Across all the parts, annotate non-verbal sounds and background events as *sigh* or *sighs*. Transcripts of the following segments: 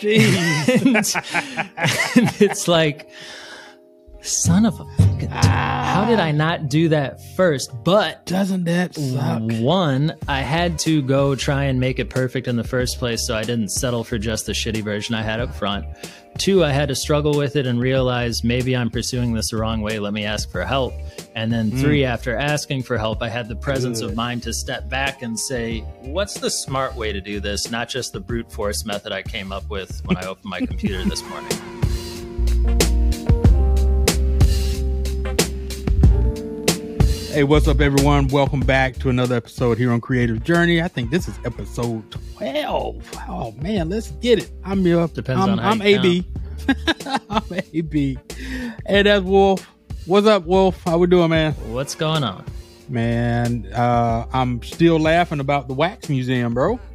Jeez. *laughs* and, and it's like, son of a fucking. How did I ah. not do that first? But Doesn't that suck? One, I had to go try and make it perfect in the first place, so I didn't settle for just the shitty version I had up front. Two, I had to struggle with it and realize maybe I'm pursuing this the wrong way. Let me ask for help. And then hmm. three, after asking for help, I had the presence of mind to step back and say, what's the smart way to do this? Not just the brute force method I came up with when I opened my computer this morning. *laughs* Hey, what's up, everyone? Welcome back to another episode here on Creative Journey. I think this is episode 12. Oh, man, let's get it. I'm your. Depends I'm, on how I'm AB. *laughs* I'm AB. Hey, that's Wolf. What's up, Wolf? How we doing, man? What's going on? Man, uh, I'm still laughing about the Wax Museum, bro. *laughs*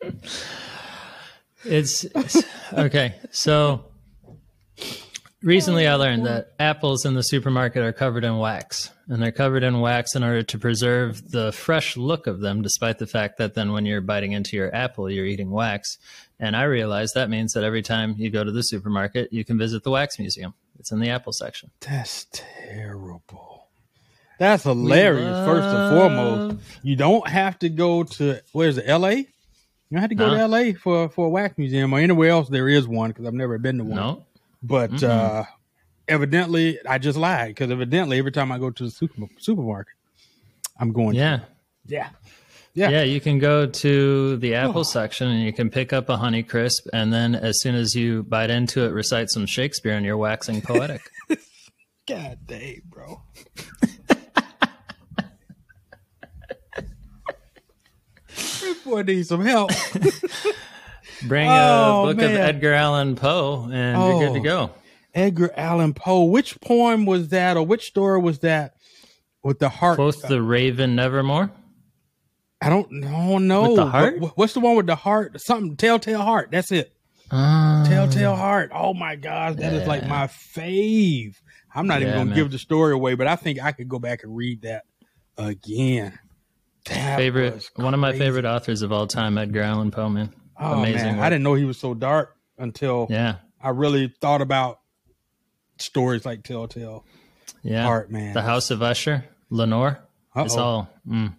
*laughs* It's, it's okay. So recently, I oh, learned that apples in the supermarket are covered in wax, and they're covered in wax in order to preserve the fresh look of them, despite the fact that then when you're biting into your apple, you're eating wax. And I realized that means that every time you go to the supermarket, you can visit the wax museum. It's in the apple section. That's terrible. That's hilarious. First and foremost, you don't have to go to where's it, L.A. You don't have to go No. to L.A. for for a wax museum or anywhere else. There is one because I've never been to one. No, But Mm-mm. uh, evidently, I just lied because evidently, every time I go to the super, supermarket, I'm going. yeah. yeah, Yeah. Yeah. you can go to the apple Oh. section and you can pick up a honey crisp, and then as soon as you bite into it, recite some Shakespeare, and you're waxing *laughs* poetic. God dang, bro. *laughs* this boy needs some help. *laughs* Bring Oh, a book man. of Edgar Allan Poe, and you're good to Oh. go. Edgar Allan Poe. Which poem was that, or which story was that? With the heart. Quoth the Raven Nevermore. I don't know. No, With the heart? What- what's the one with the heart? Something Telltale Heart. That's it. Ah, Telltale Heart. Oh my gosh, that is like my fave. I'm not even gonna man. give the story away, but I think I could go back and read that again. That favorite, one of my favorite authors of all time, Edgar Allan Poe. Man, Oh amazing. man, I didn't know he was so dark until Yeah, I really thought about stories like Telltale yeah. Heart. Man, The House of Usher, Lenore. It's Uh-oh. all. Mm.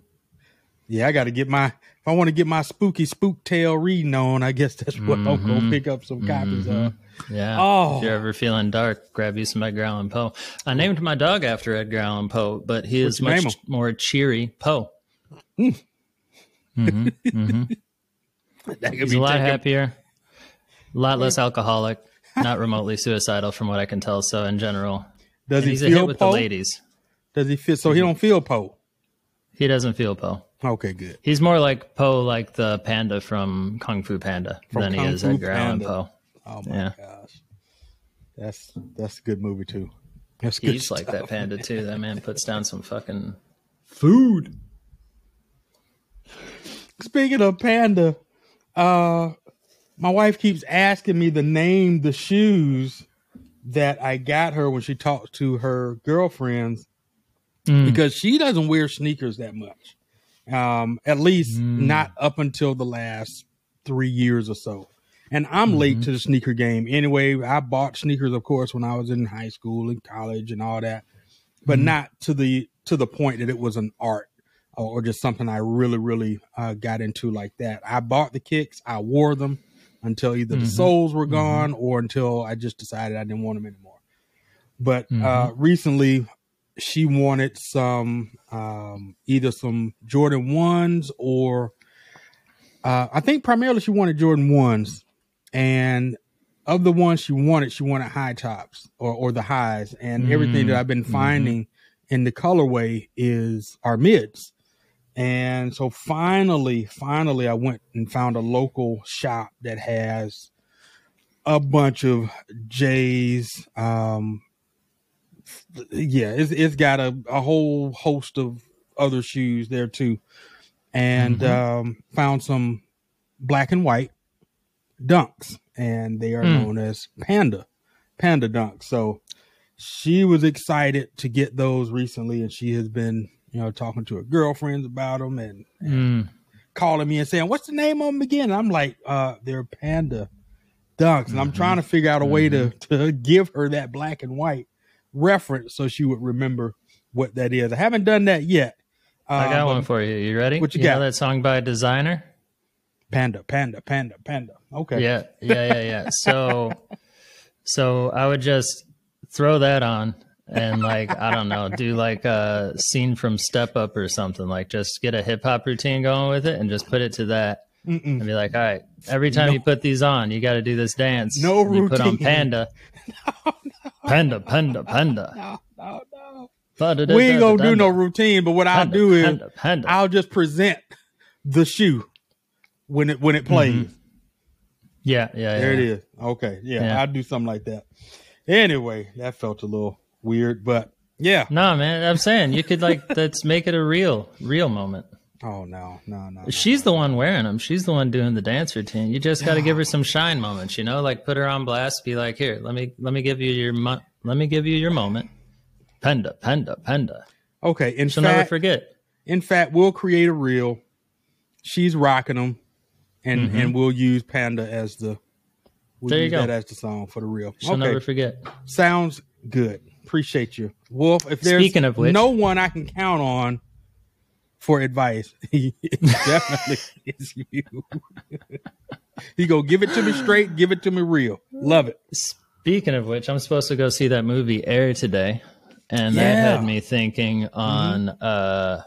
Yeah, I got to get my if I want to get my spooky spook tale reading on. I guess that's what I'm gonna Mhm. pick up some copies of. Mhm. Yeah. Oh. If you're ever feeling dark, grab you some Edgar Allan Poe. I named my dog after Edgar Allan Poe, but he is much more cheery. Poe. hmm hmm *laughs* *laughs* That could He's be a lot taken- happier, a lot less *laughs* alcoholic, not remotely suicidal from what I can tell. So in general, Does and he he's a hit feel with Poe? the ladies. Does he feel? So he mm-hmm. don't feel Poe. He doesn't feel Poe. Okay, good. He's more like Poe, like the panda from Kung Fu Panda, From than Kung he is Fu Edgar Allan Poe. Oh my Yeah. gosh, that's that's a good movie too. That's good. He's like that stuff. panda too. That man *laughs* puts down some fucking food. Speaking of panda, uh, my wife keeps asking me the name the shoes that I got her when she talks to her girlfriends Mm. because she doesn't wear sneakers that much. Um, at least Mm. not up until the last three years or so. And I'm late Mm-hmm. to the sneaker game. Anyway, I bought sneakers, of course, when I was in high school and college and all that, but Mm-hmm. not to the to the point that it was an art or, just something I really, really uh, got into like that. I bought the kicks, I wore them until either the Mhm. soles were gone or until I just decided I didn't want them anymore. But uh, Mm-hmm. recently, she wanted some um, either some Jordan ones or uh, I think primarily she wanted Jordan ones, and of the ones she wanted, she wanted high tops or or the highs, and everything that I've been Mhm. finding in the colorway is our mids. And so finally, finally, I went and found a local shop that has a bunch of J's, um, yeah, it's it's got a, a whole host of other shoes there too, and Mhm. um, found some black and white dunks, and they are Mm. known as panda panda dunks. So she was excited to get those recently, and she has been you know talking to her girlfriends about them, and Mm. calling me and saying, "What's the name of them again?" And I'm like, "Uh, they're panda dunks," and I'm Mm-hmm. trying to figure out a way to to give her that black and white reference so she would remember what that is. I haven't done that yet. Uh, I got but one for you. You ready? What you know got? that song by a Desiigner? Panda, panda, panda, panda. Okay. Yeah, yeah, yeah, yeah. So, *laughs* so I would just throw that on and like I don't know, do like a scene from Step Up or something. Like just get a hip hop routine going with it and just put it to that. Mm-mm. And be like, all right, every time you put these on, you got to do this dance. No you put on routine. Panda. Panda, *laughs* panda, panda. No, no, no. We ain't gonna do no routine, but what I'll do is panda, panda. I'll just present the shoe when it when it mm-hmm. plays. Yeah, yeah, yeah. There it is. Okay. Yeah, Yeah. I'll do something like that. Anyway, that felt a little weird, but yeah. No, man, I'm saying you could like *laughs* let's make it a real, real moment. Oh no, no, no. no. She's the one wearing them. She's the one doing the dance routine. You just got to give her some shine moments, you know, like put her on blast. Be like, here, let me let me give you your mo- let me give you your moment. Panda, panda, panda. Okay. In She'll never forget. in fact, we'll create a reel. She's rocking them, and and we'll use Panda as the. We'll Mm-hmm. There you use go. that as the song for the reel. She'll okay. never forget. Sounds good. Appreciate you, Wolf. If there's Speaking of which- no one I can count on for advice, *laughs* it definitely *laughs* is you. *laughs* he go give it to me straight, give it to me real. Love it. Speaking of which, I'm supposed to go see that movie Air today, and that had me thinking on uh,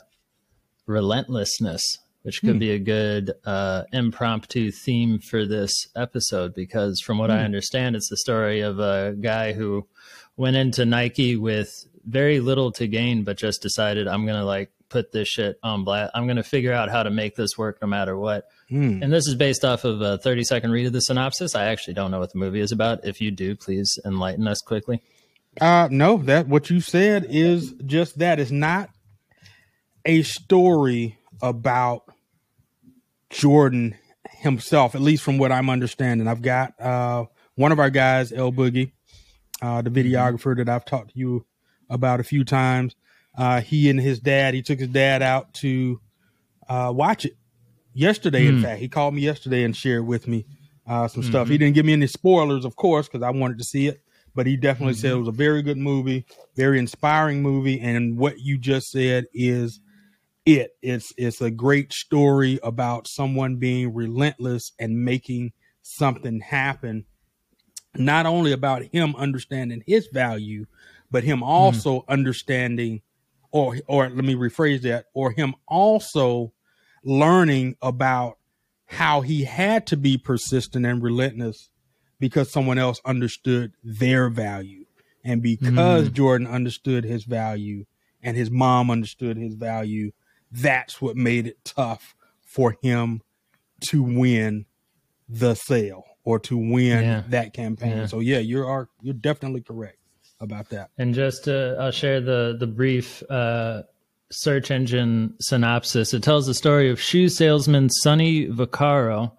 relentlessness, which could be a good uh, impromptu theme for this episode. Because from what I understand, it's the story of a guy who went into Nike with very little to gain, but just decided I'm gonna like put this shit on blast. I'm gonna figure out how to make this work no matter what. Hmm. And this is based off of a 30 second read of the synopsis. I actually don't know what the movie is about. If you do, please enlighten us quickly. Uh no, that what you said is just that. It's not a story about Jordan himself, at least from what I'm understanding. I've got uh one of our guys, El Boogie, uh, the videographer that I've talked to you about a few times. Uh, he and his dad, he took his dad out to uh, watch it yesterday. In fact, he called me yesterday and shared with me uh, some stuff. He didn't give me any spoilers, of course, because I wanted to see it. But he definitely said it was a very good movie, very inspiring movie, and what you just said is it. It's it's a great story about someone being relentless and making something happen. Not only about him understanding his value, but him also hmm. understanding, or or let me rephrase that, or him also learning about how he had to be persistent and relentless because someone else understood their value. And because hmm. Jordan understood his value and his mom understood his value, that's what made it tough for him to win the sale or to win Yeah. that campaign. Yeah. So yeah, you are you're definitely correct about that. And just to, I'll share the, the brief uh, search engine synopsis. It tells the story of shoe salesman Sonny Vaccaro,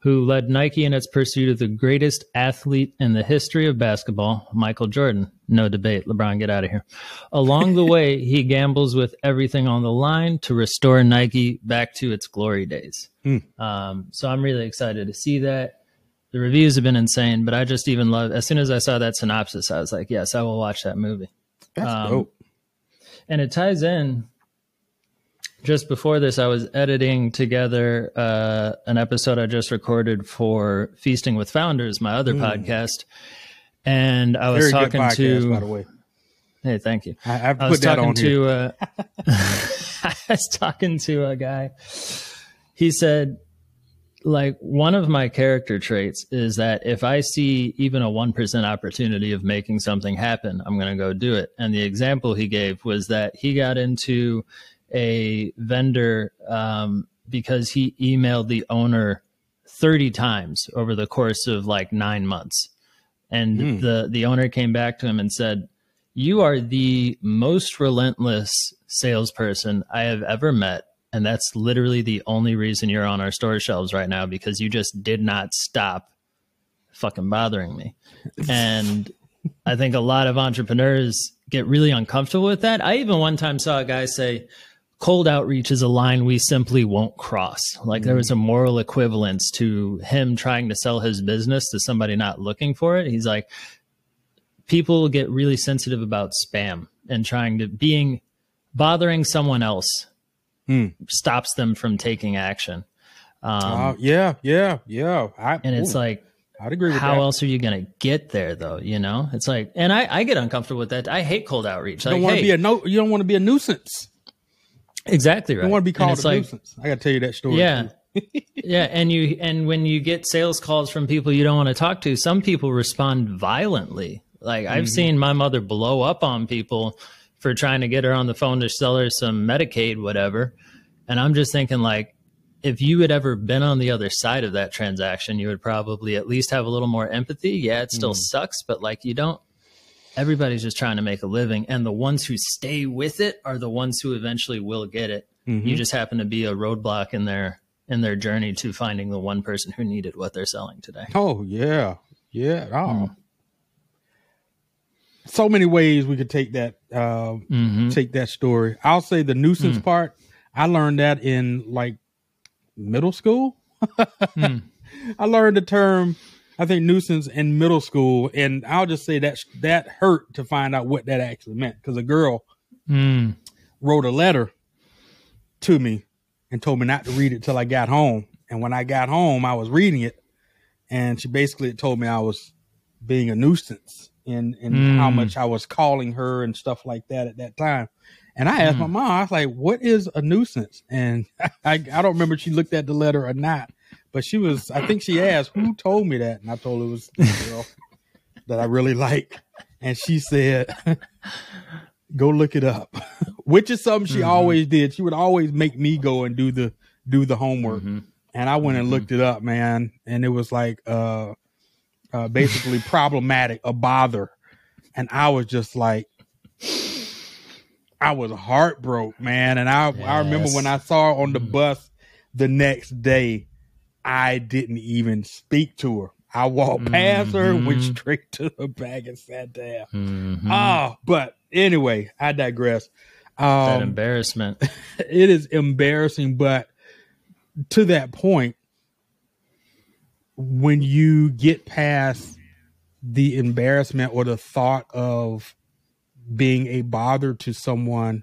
who led Nike in its pursuit of the greatest athlete in the history of basketball, Michael Jordan. No debate. LeBron, get out of here. Along the *laughs* way, he gambles with everything on the line to restore Nike back to its glory days. Um, so I'm really excited to see that. The reviews have been insane, but I just even love. As soon as I saw that synopsis, I was like, "Yes, I will watch that movie." That's Um, dope. and it ties in just before this i was editing together uh, an episode i just recorded for feasting with founders my other podcast and i was. Very talking podcast, to by the way. hey thank you I, I've i was talking to uh, *laughs* i was talking to a guy he said like one of my character traits is that if I see even a 1% opportunity of making something happen, I'm going to go do it. And the example he gave was that he got into a vendor um, because he emailed the owner 30 times over the course of like nine months. And the, the owner came back to him and said, You are the most relentless salesperson I have ever met. And that's literally the only reason you're on our store shelves right now because you just did not stop fucking bothering me. *laughs* And I think a lot of entrepreneurs get really uncomfortable with that. I even one time saw a guy say, cold outreach is a line we simply won't cross. Like there was a mm. moral equivalence to him trying to sell his business to somebody not looking for it. He's like, people get really sensitive about spam and trying to being bothering someone else Hmm. stops them from taking action. Um, Uh, yeah, yeah, yeah. I, and it's ooh, like, I'd agree with how that. else are you going to get there though? You know, it's like, and I, I get uncomfortable with that. I hate cold outreach. You Like, don't want to hey, be a no. You don't want to be a nuisance. exactly right. You want to be called a like, nuisance. I got to tell you that story. Yeah. *laughs* yeah, and you and when you get sales calls from people you don't want to talk to, some people respond violently. Like I've Mm-hmm. seen my mother blow up on people for trying to get her on the phone to sell her some Medicaid, whatever. And I'm just thinking like if you had ever been on the other side of that transaction, you would probably at least have a little more empathy. Yeah, it still sucks, but like you don't everybody's just trying to make a living and the ones who stay with it are the ones who eventually will get it Mm-hmm. you just happen to be a roadblock in their in their journey to finding the one person who needed what they're selling today Oh yeah, yeah. Hmm. Oh. So many ways we could take that uh, mm-hmm. take that story. I'll say the nuisance Hmm. part. I learned that in like middle school. Hmm. *laughs* I learned the term. I think nuisance in middle school, and I'll just say that that hurt to find out what that actually meant because a girl mm. wrote a letter to me and told me not to read it till I got home. And when I got home, I was reading it, and she basically told me I was being a nuisance and and how Mm. much I was calling her and stuff like that at that time. And I asked my mom, I was like, "What is a nuisance?" And *laughs* I I don't remember if she looked at the letter or not, but she was. I think she asked, "Who told me that?" And I told her it was the girl *laughs* that I really like, and she said. go look it up *laughs* which is something she always did she would always make me go and do the do the homework Mhm. and i went and looked it up man and it was like uh uh basically problematic a bother. And i was just like i was heartbroken man. And i i remember when i saw her on the bus the next day i didn't even speak to her. I walked past her went Mhm. straight to the back and sat down. Mhm. Oh, but anyway, I digress. that Um, embarrassment. *laughs* it is embarrassing, but to that point, when you get past the embarrassment or the thought of being a bother to someone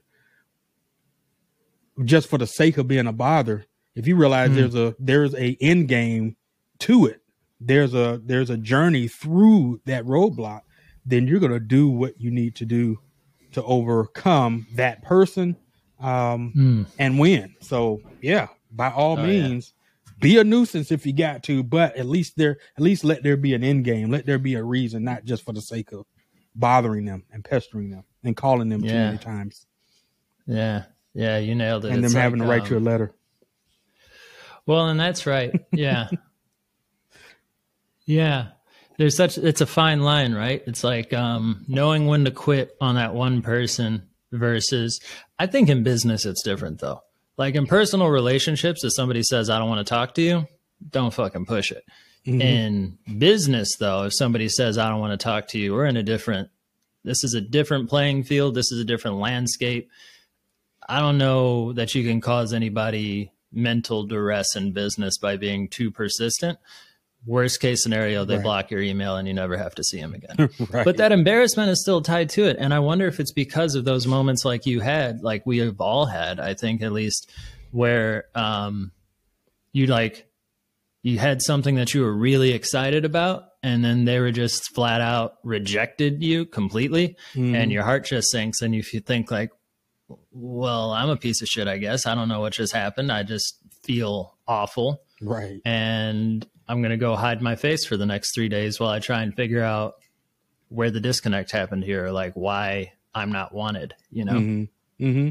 just for the sake of being a bother, if you realize there's a there's a end game to it, there's a there's a journey through that roadblock, then you're gonna do what you need to do to overcome that person um, Mm. and win. So yeah, by all Oh, yeah. Be a nuisance if you got to, but at least there, at least let there be an end game. Let there be a reason, not just for the sake of bothering them and pestering them and calling them too many times. Yeah. Yeah you nailed it. And It's them having to write you a um, letter. well and that's right. Yeah. *laughs* Yeah. There's such it's a fine line right? It's like um knowing when to quit on that one person versus i think in business it's different though like in personal relationships if somebody says i don't want to talk to you don't fucking push it. Mhm. in business though if somebody says i don't want to talk to you we're in a different this is a different playing field this is a different landscape. I don't know that you can cause anybody mental duress in business by being too persistent worst case scenario they Right. block your email and you never have to see them again *laughs* right. but that embarrassment is still tied to it and i wonder if it's because of those moments like you had like we have all had i think at least where um you like you had something that you were really excited about and then they were just flat out rejected you completely Mhm. and your heart just sinks and if you think like well i'm a piece of shit i guess i don't know what just happened i just feel awful right. and I'm going to go hide my face for the next three days while I try and figure out where the disconnect happened here, like why I'm not wanted, you know? hmm hmm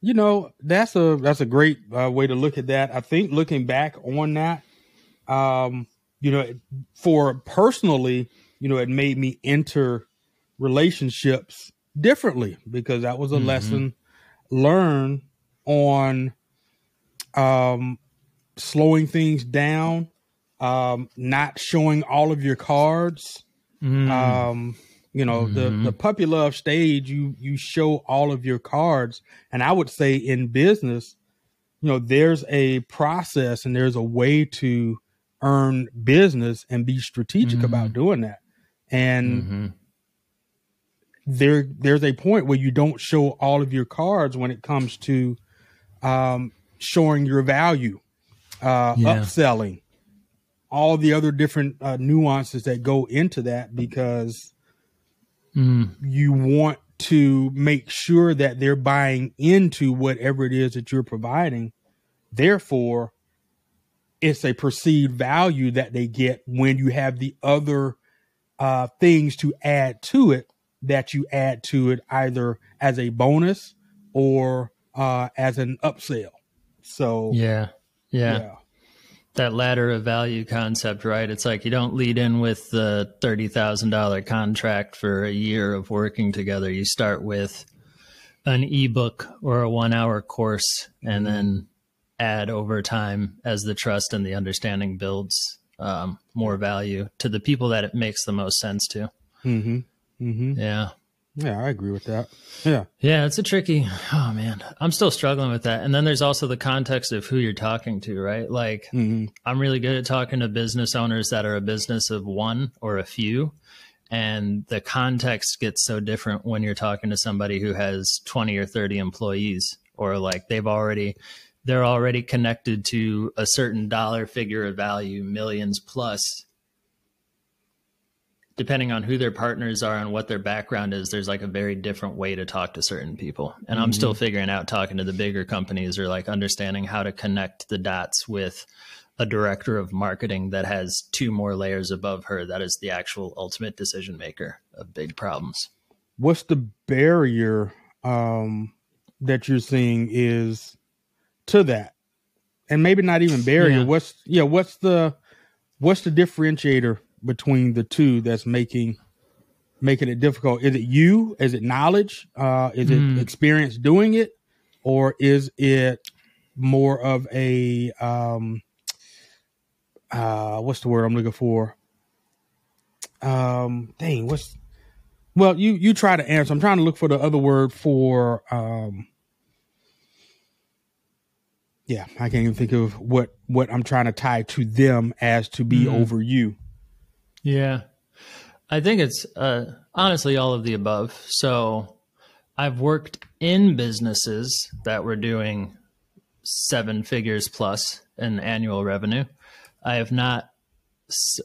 You know, that's a that's a great uh, way to look at that. I think looking back on that, um, you know, for personally, you know, it made me enter relationships differently because that was a Mhm. lesson learned on um slowing things down, um, not showing all of your cards, Mm. um, You know, mm-hmm. the the puppy love stage, you you show all of your cards, and I would say in business, you know, there's a process and there's a way to earn business and be strategic mm-hmm. about doing that. And mm-hmm. there there's a point where you don't show all of your cards when it comes to um, showing your value, uh, yeah. upselling, all the other different uh, nuances that go into that because mm. you want to make sure that they're buying into whatever it is that you're providing. Therefore, it's a perceived value that they get when you have the other uh, things to add to it that you add to it either as a bonus or uh, as an upsell. So yeah, yeah, yeah, that ladder of value concept, right? It's like you don't lead in with the thirty thousand dollar contract for a year of working together. You start with an ebook or a one hour course, and then add over time as the trust and the understanding builds um, more value to the people that it makes the most sense to. Mm-hmm. Mm-hmm. Yeah. Yeah, I agree with that. Yeah. Yeah, it's a tricky. Oh man, I'm still struggling with that. And then there's also the context of who you're talking to, right? Like mm-hmm. I'm really good at talking to business owners that are a business of one or a few. And the context gets so different when you're talking to somebody who has 20 or 30 employees or like they've already they're already connected to a certain dollar figure of value, millions plus depending on who their partners are and what their background is, there's like a very different way to talk to certain people. And mm-hmm. I'm still mm-hmm. figuring out talking to the bigger companies or like understanding how to connect the dots with a director of marketing that has two more layers above her that is the actual ultimate decision maker of big problems. What's the barrier um, that you're seeing is to that? And maybe not even barrier. Yeah. What's yeah, what's the what's the differentiator between the two that's making making it difficult? Is it you? Is it knowledge? Uh, is mm. it experience doing it, or is it more of a um, uh, what's the word I'm looking for? Um, dang, what's well, you you try to answer. I'm trying to look for the other word for um, yeah, I can't even think of what what I'm trying to tie to them as to be mm. over you. Yeah. I think it's uh, honestly all of the above. So I've worked in businesses that were doing seven figures plus in annual revenue. I have not,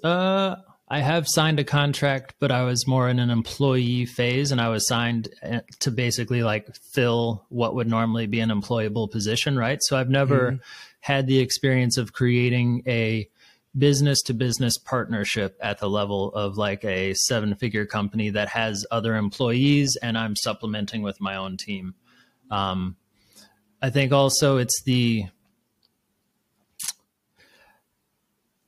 uh, I have signed a contract, but I was more in an employee phase and I was signed uh, to basically like fill what would normally be an employable position, right? So I've never mm-hmm. had the experience of creating a business to business partnership at the level of like a seven figure company that has other employees and I'm supplementing with my own team. Um, I think also it's the,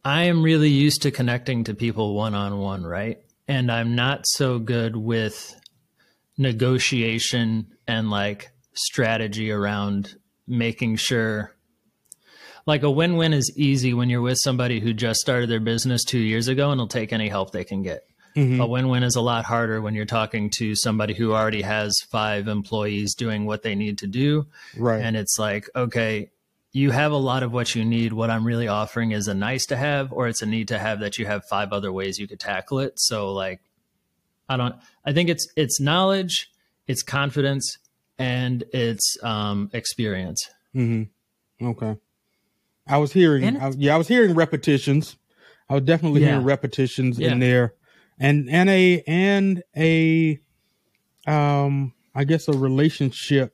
I am really used to connecting to people one on one, right? And I'm not so good with negotiation and like strategy around making sure like a win-win is easy when you're with somebody who just started their business two years ago and will take any help they can get. Mm-hmm. A win-win is a lot harder when you're talking to somebody who already has five employees doing what they need to do. Right. And it's like, okay, you have a lot of what you need. What I'm really offering is a nice to have, or it's a need to have that you have five other ways you could tackle it. So like, I don't, I think it's, it's knowledge, it's confidence and it's, um, experience. Mm-hmm. Okay. I was hearing, I, yeah, I was hearing repetitions. I was definitely yeah. hearing repetitions yeah. in there, and and a and a, um, I guess a relationship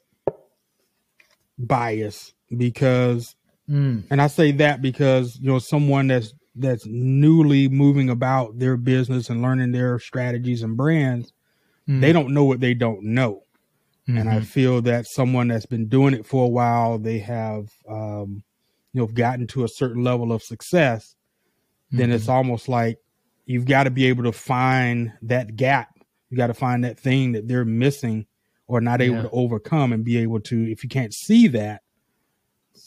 bias because, mm. and I say that because you know someone that's that's newly moving about their business and learning their strategies and brands, mm. they don't know what they don't know. Mm-hmm. And I mm-hmm. feel that someone that's been doing it for a while, they have um, you know have gotten to a certain level of success, mm-hmm. then it's mm-hmm. almost like you've got to be able to find that gap. You got to find that thing that they're missing or not able yeah. to overcome and be able to if you can't see that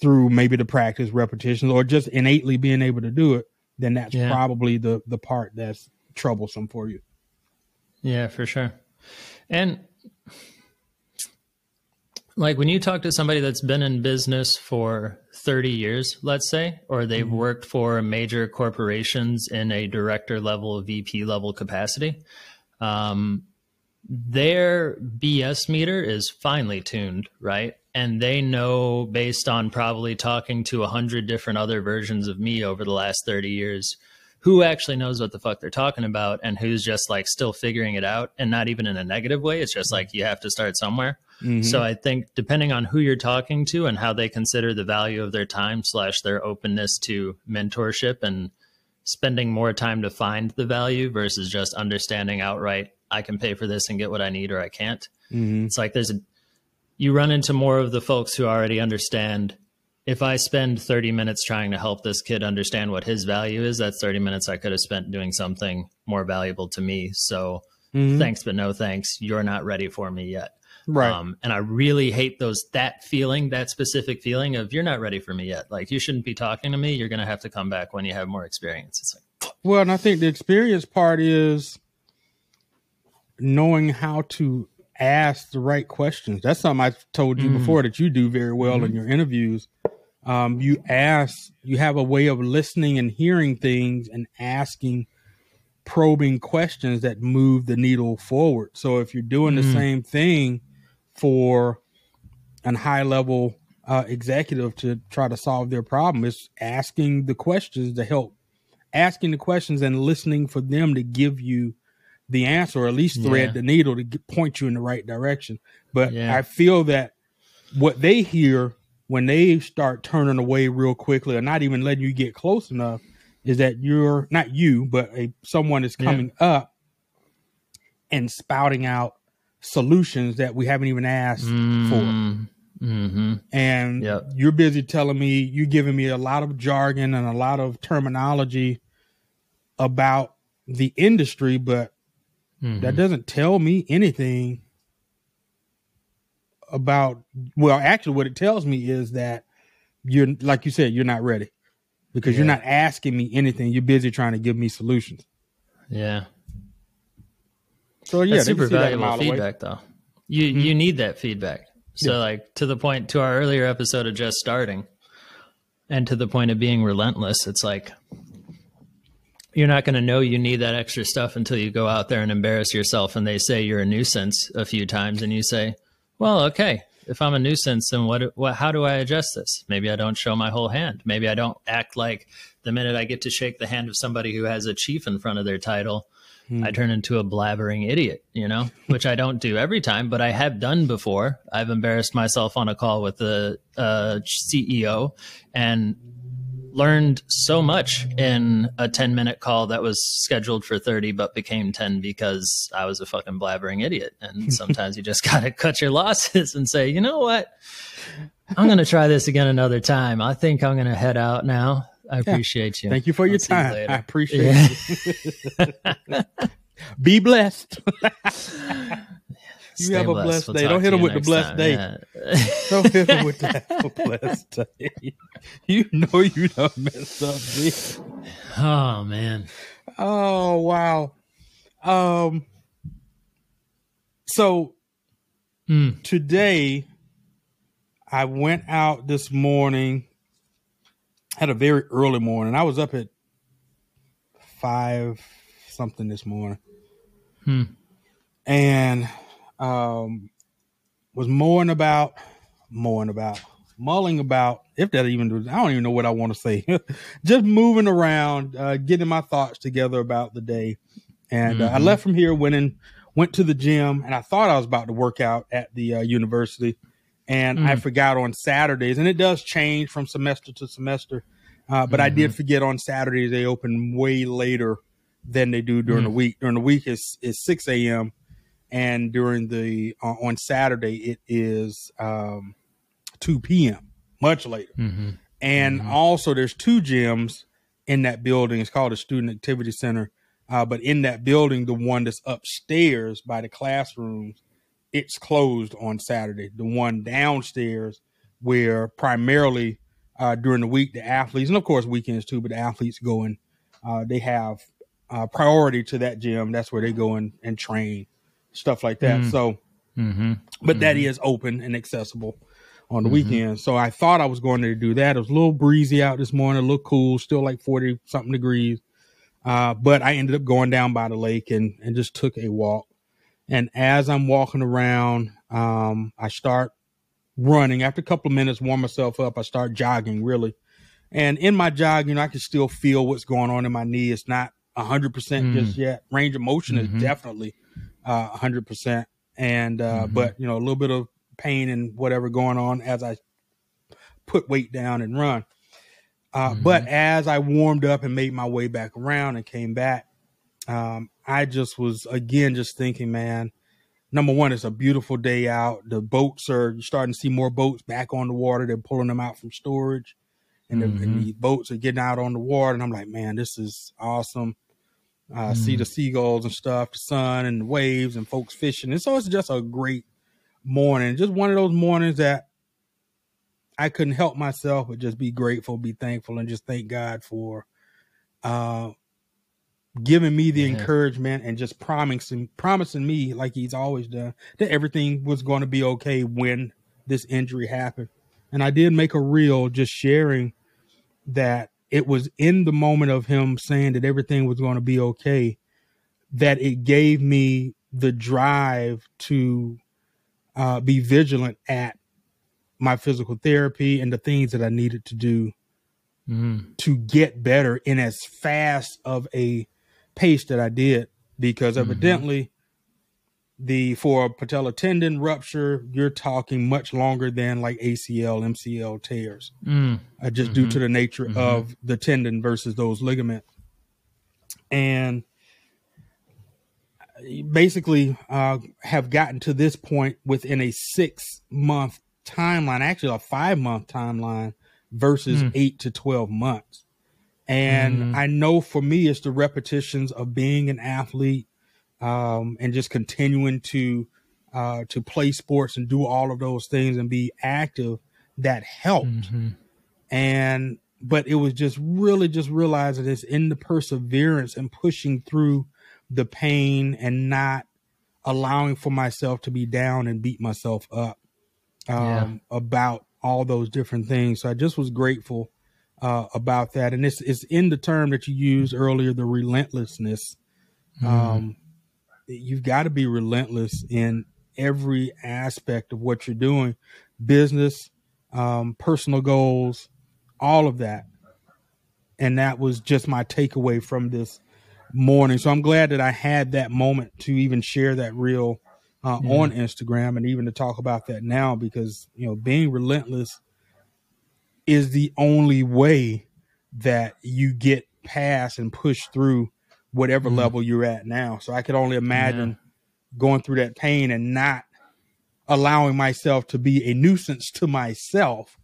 through maybe the practice repetitions or just innately being able to do it then that's yeah. probably the the part that's troublesome for you Yeah, for sure. And like when you talk to somebody that's been in business for 30 years, let's say, or they've mm-hmm. worked for major corporations in a director level, VP level capacity, um, their BS meter is finely tuned, right? And they know based on probably talking to a hundred different other versions of me over the last 30 years who actually knows what the fuck they're talking about and who's just like still figuring it out and not even in a negative way. It's just like you have to start somewhere. Mm-hmm. So I think depending on who you're talking to and how they consider the value of their time slash their openness to mentorship and spending more time to find the value versus just understanding outright I can pay for this and get what I need or I can't. Mm-hmm. It's like there's a you run into more of the folks who already understand if I spend 30 minutes trying to help this kid understand what his value is, that's 30 minutes I could have spent doing something more valuable to me. So mm-hmm. thanks, but no thanks. You're not ready for me yet. Right. Um, and I really hate those, that feeling, that specific feeling of you're not ready for me yet. Like you shouldn't be talking to me. You're going to have to come back when you have more experience. It's like, well, and I think the experience part is knowing how to ask the right questions. That's something I've told you mm. before that you do very well mm-hmm. in your interviews um, you ask, you have a way of listening and hearing things and asking probing questions that move the needle forward. So if you're doing mm-hmm. the same thing for an high level uh, executive to try to solve their problem, it's asking the questions to help, asking the questions and listening for them to give you the answer, or at least thread yeah. the needle to get, point you in the right direction. But yeah. I feel that what they hear when they start turning away real quickly or not even letting you get close enough is that you're not you but a someone is coming yeah. up and spouting out solutions that we haven't even asked mm, for mm-hmm. and yep. you're busy telling me you're giving me a lot of jargon and a lot of terminology about the industry but mm-hmm. that doesn't tell me anything about well actually what it tells me is that you're like you said you're not ready because yeah. you're not asking me anything you're busy trying to give me solutions yeah so yeah super valuable feedback away. though you mm-hmm. you need that feedback so yeah. like to the point to our earlier episode of just starting and to the point of being relentless it's like you're not going to know you need that extra stuff until you go out there and embarrass yourself and they say you're a nuisance a few times and you say well, okay. If I'm a nuisance, then what, what? How do I adjust this? Maybe I don't show my whole hand. Maybe I don't act like the minute I get to shake the hand of somebody who has a chief in front of their title, hmm. I turn into a blabbering idiot. You know, *laughs* which I don't do every time, but I have done before. I've embarrassed myself on a call with the uh, CEO, and learned so much in a 10 minute call that was scheduled for 30 but became 10 because I was a fucking blabbering idiot. And *laughs* sometimes you just *laughs* got to cut your losses and say, you know what? I'm going to try this again another time. I think I'm going to head out now. I appreciate you. Thank you for I'll your time. You I appreciate yeah. you. *laughs* Be blessed. *laughs* you have a blessed, blessed day. We'll *laughs* Don't hit him with the blessed time. day. Yeah. Don't hit him with that blessed day. You know you done messed up, dude. Oh man. Oh wow. Um. So mm. today, I went out this morning. Had a very early morning. I was up at five something this morning. Hmm. And um, was mowing about, mowing about, mulling about, if that even, I don't even know what I want to say. *laughs* Just moving around, uh, getting my thoughts together about the day. And mm-hmm. uh, I mm-hmm. left from here, went in, went to the gym, and I thought I was about to work out at the uh, university. And mm. I forgot on Saturdays, and it does change from semester to semester. Uh, but mm-hmm. I did mm-hmm. forget on Saturdays they open way later than they do during mm. the week. During the week is is six a.m and during the uh, on Saturday it is um, 2 p.m. much later. Mm-hmm. And mm-hmm. also there's two gyms in that building. It's called a student activity center. Uh, but in that building, the one that's upstairs by the classrooms, it's closed on Saturday. The one downstairs, where primarily uh, during the week the athletes, and of course weekends too, but the athletes go and uh, they have uh, priority to that gym. That's where they go and, and train, stuff like that. Mm. So, Mm-hmm. but that is open and accessible on the weekend. So I thought I was going to do that. It was a little breezy out this morning, a little cool, still like 40 something degrees. Uh, but I ended up going down by the lake and, and just took a walk. And as I'm walking around, um, I start running. After a couple of minutes, warm myself up, I start jogging really. And in my jogging, I can still feel what's going on in my knee. It's not 100% Mm. just yet. Range of motion Mhm. is definitely uh, 100%. And, uh, Mhm. but, you know, a little bit of pain and whatever going on as I put weight down and run. Uh, Mhm. But as I warmed up and made my way back around and came back, um, I just was again just thinking, man. Number one, it's a beautiful day out. The boats are starting to see more boats back on the water. They're pulling them out from storage, and, the, and Mhm. the boats are getting out on the water. And I'm like, man, this is awesome. Uh, See Mm. the seagulls and stuff, the sun and the waves, and folks fishing. And so it's just a great morning. Just one of those mornings that I couldn't help myself but just be grateful, be thankful, and just thank God for uh, giving me the Yeah. encouragement and just promising promising me, like He's always done, that everything was going to be okay when this injury happened. And I did make a reel just sharing that it was in the moment of Him saying that everything was going to be okay that it gave me the drive to uh, be vigilant at my physical therapy and the things that I needed to do Mm. to get better in as fast of a pace that I did because Mhm. evidently the for a patella tendon rupture you're talking much longer than like ACL MCL tears Mm. uh, just due Mhm. to the nature Mhm. of the tendon versus those ligaments. And basically, uh, have gotten to this point within a six month timeline, actually a five month timeline versus Mm. eight to 12 months. And Mm. I know for me, it's the repetitions of being an athlete um, and just continuing to uh, to play sports and do all of those things and be active that helped Mhm. and but it was just really just realizing it's in the perseverance and pushing through the pain and not allowing for myself to be down and beat myself up um, about all those different things so i just was grateful uh, about that. And it's, it's in the term that you used earlier the relentlessness. Um, you've got to be relentless in every aspect of what you're doing business um, personal goals all of that. And that was just my takeaway from this morning. So i'm glad that i had that moment to even share that reel uh, Yeah. on instagram and even to talk about that now because you know being relentless is the only way that you get past and push through whatever Mhm. level you're at now so i could only imagine going through that pain and not allowing myself to be a nuisance to myself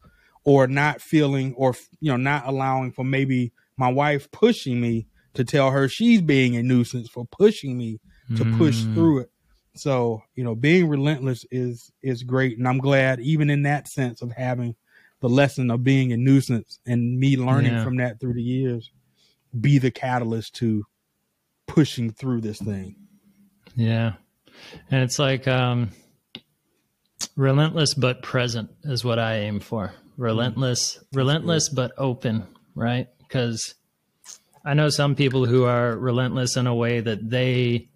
or not feeling or you know not allowing for maybe my wife pushing me to tell her she's being a nuisance for pushing me to push Mm. through it so you know being relentless is is great and i'm glad even in that sense of having the lesson of being a nuisance and me learning Yeah. from that through the years be the catalyst to pushing through this thing Yeah. And it's like um relentless but present is what I aim for. Relentless, relentless but open, right? Cuz I know some people who are relentless in a way that they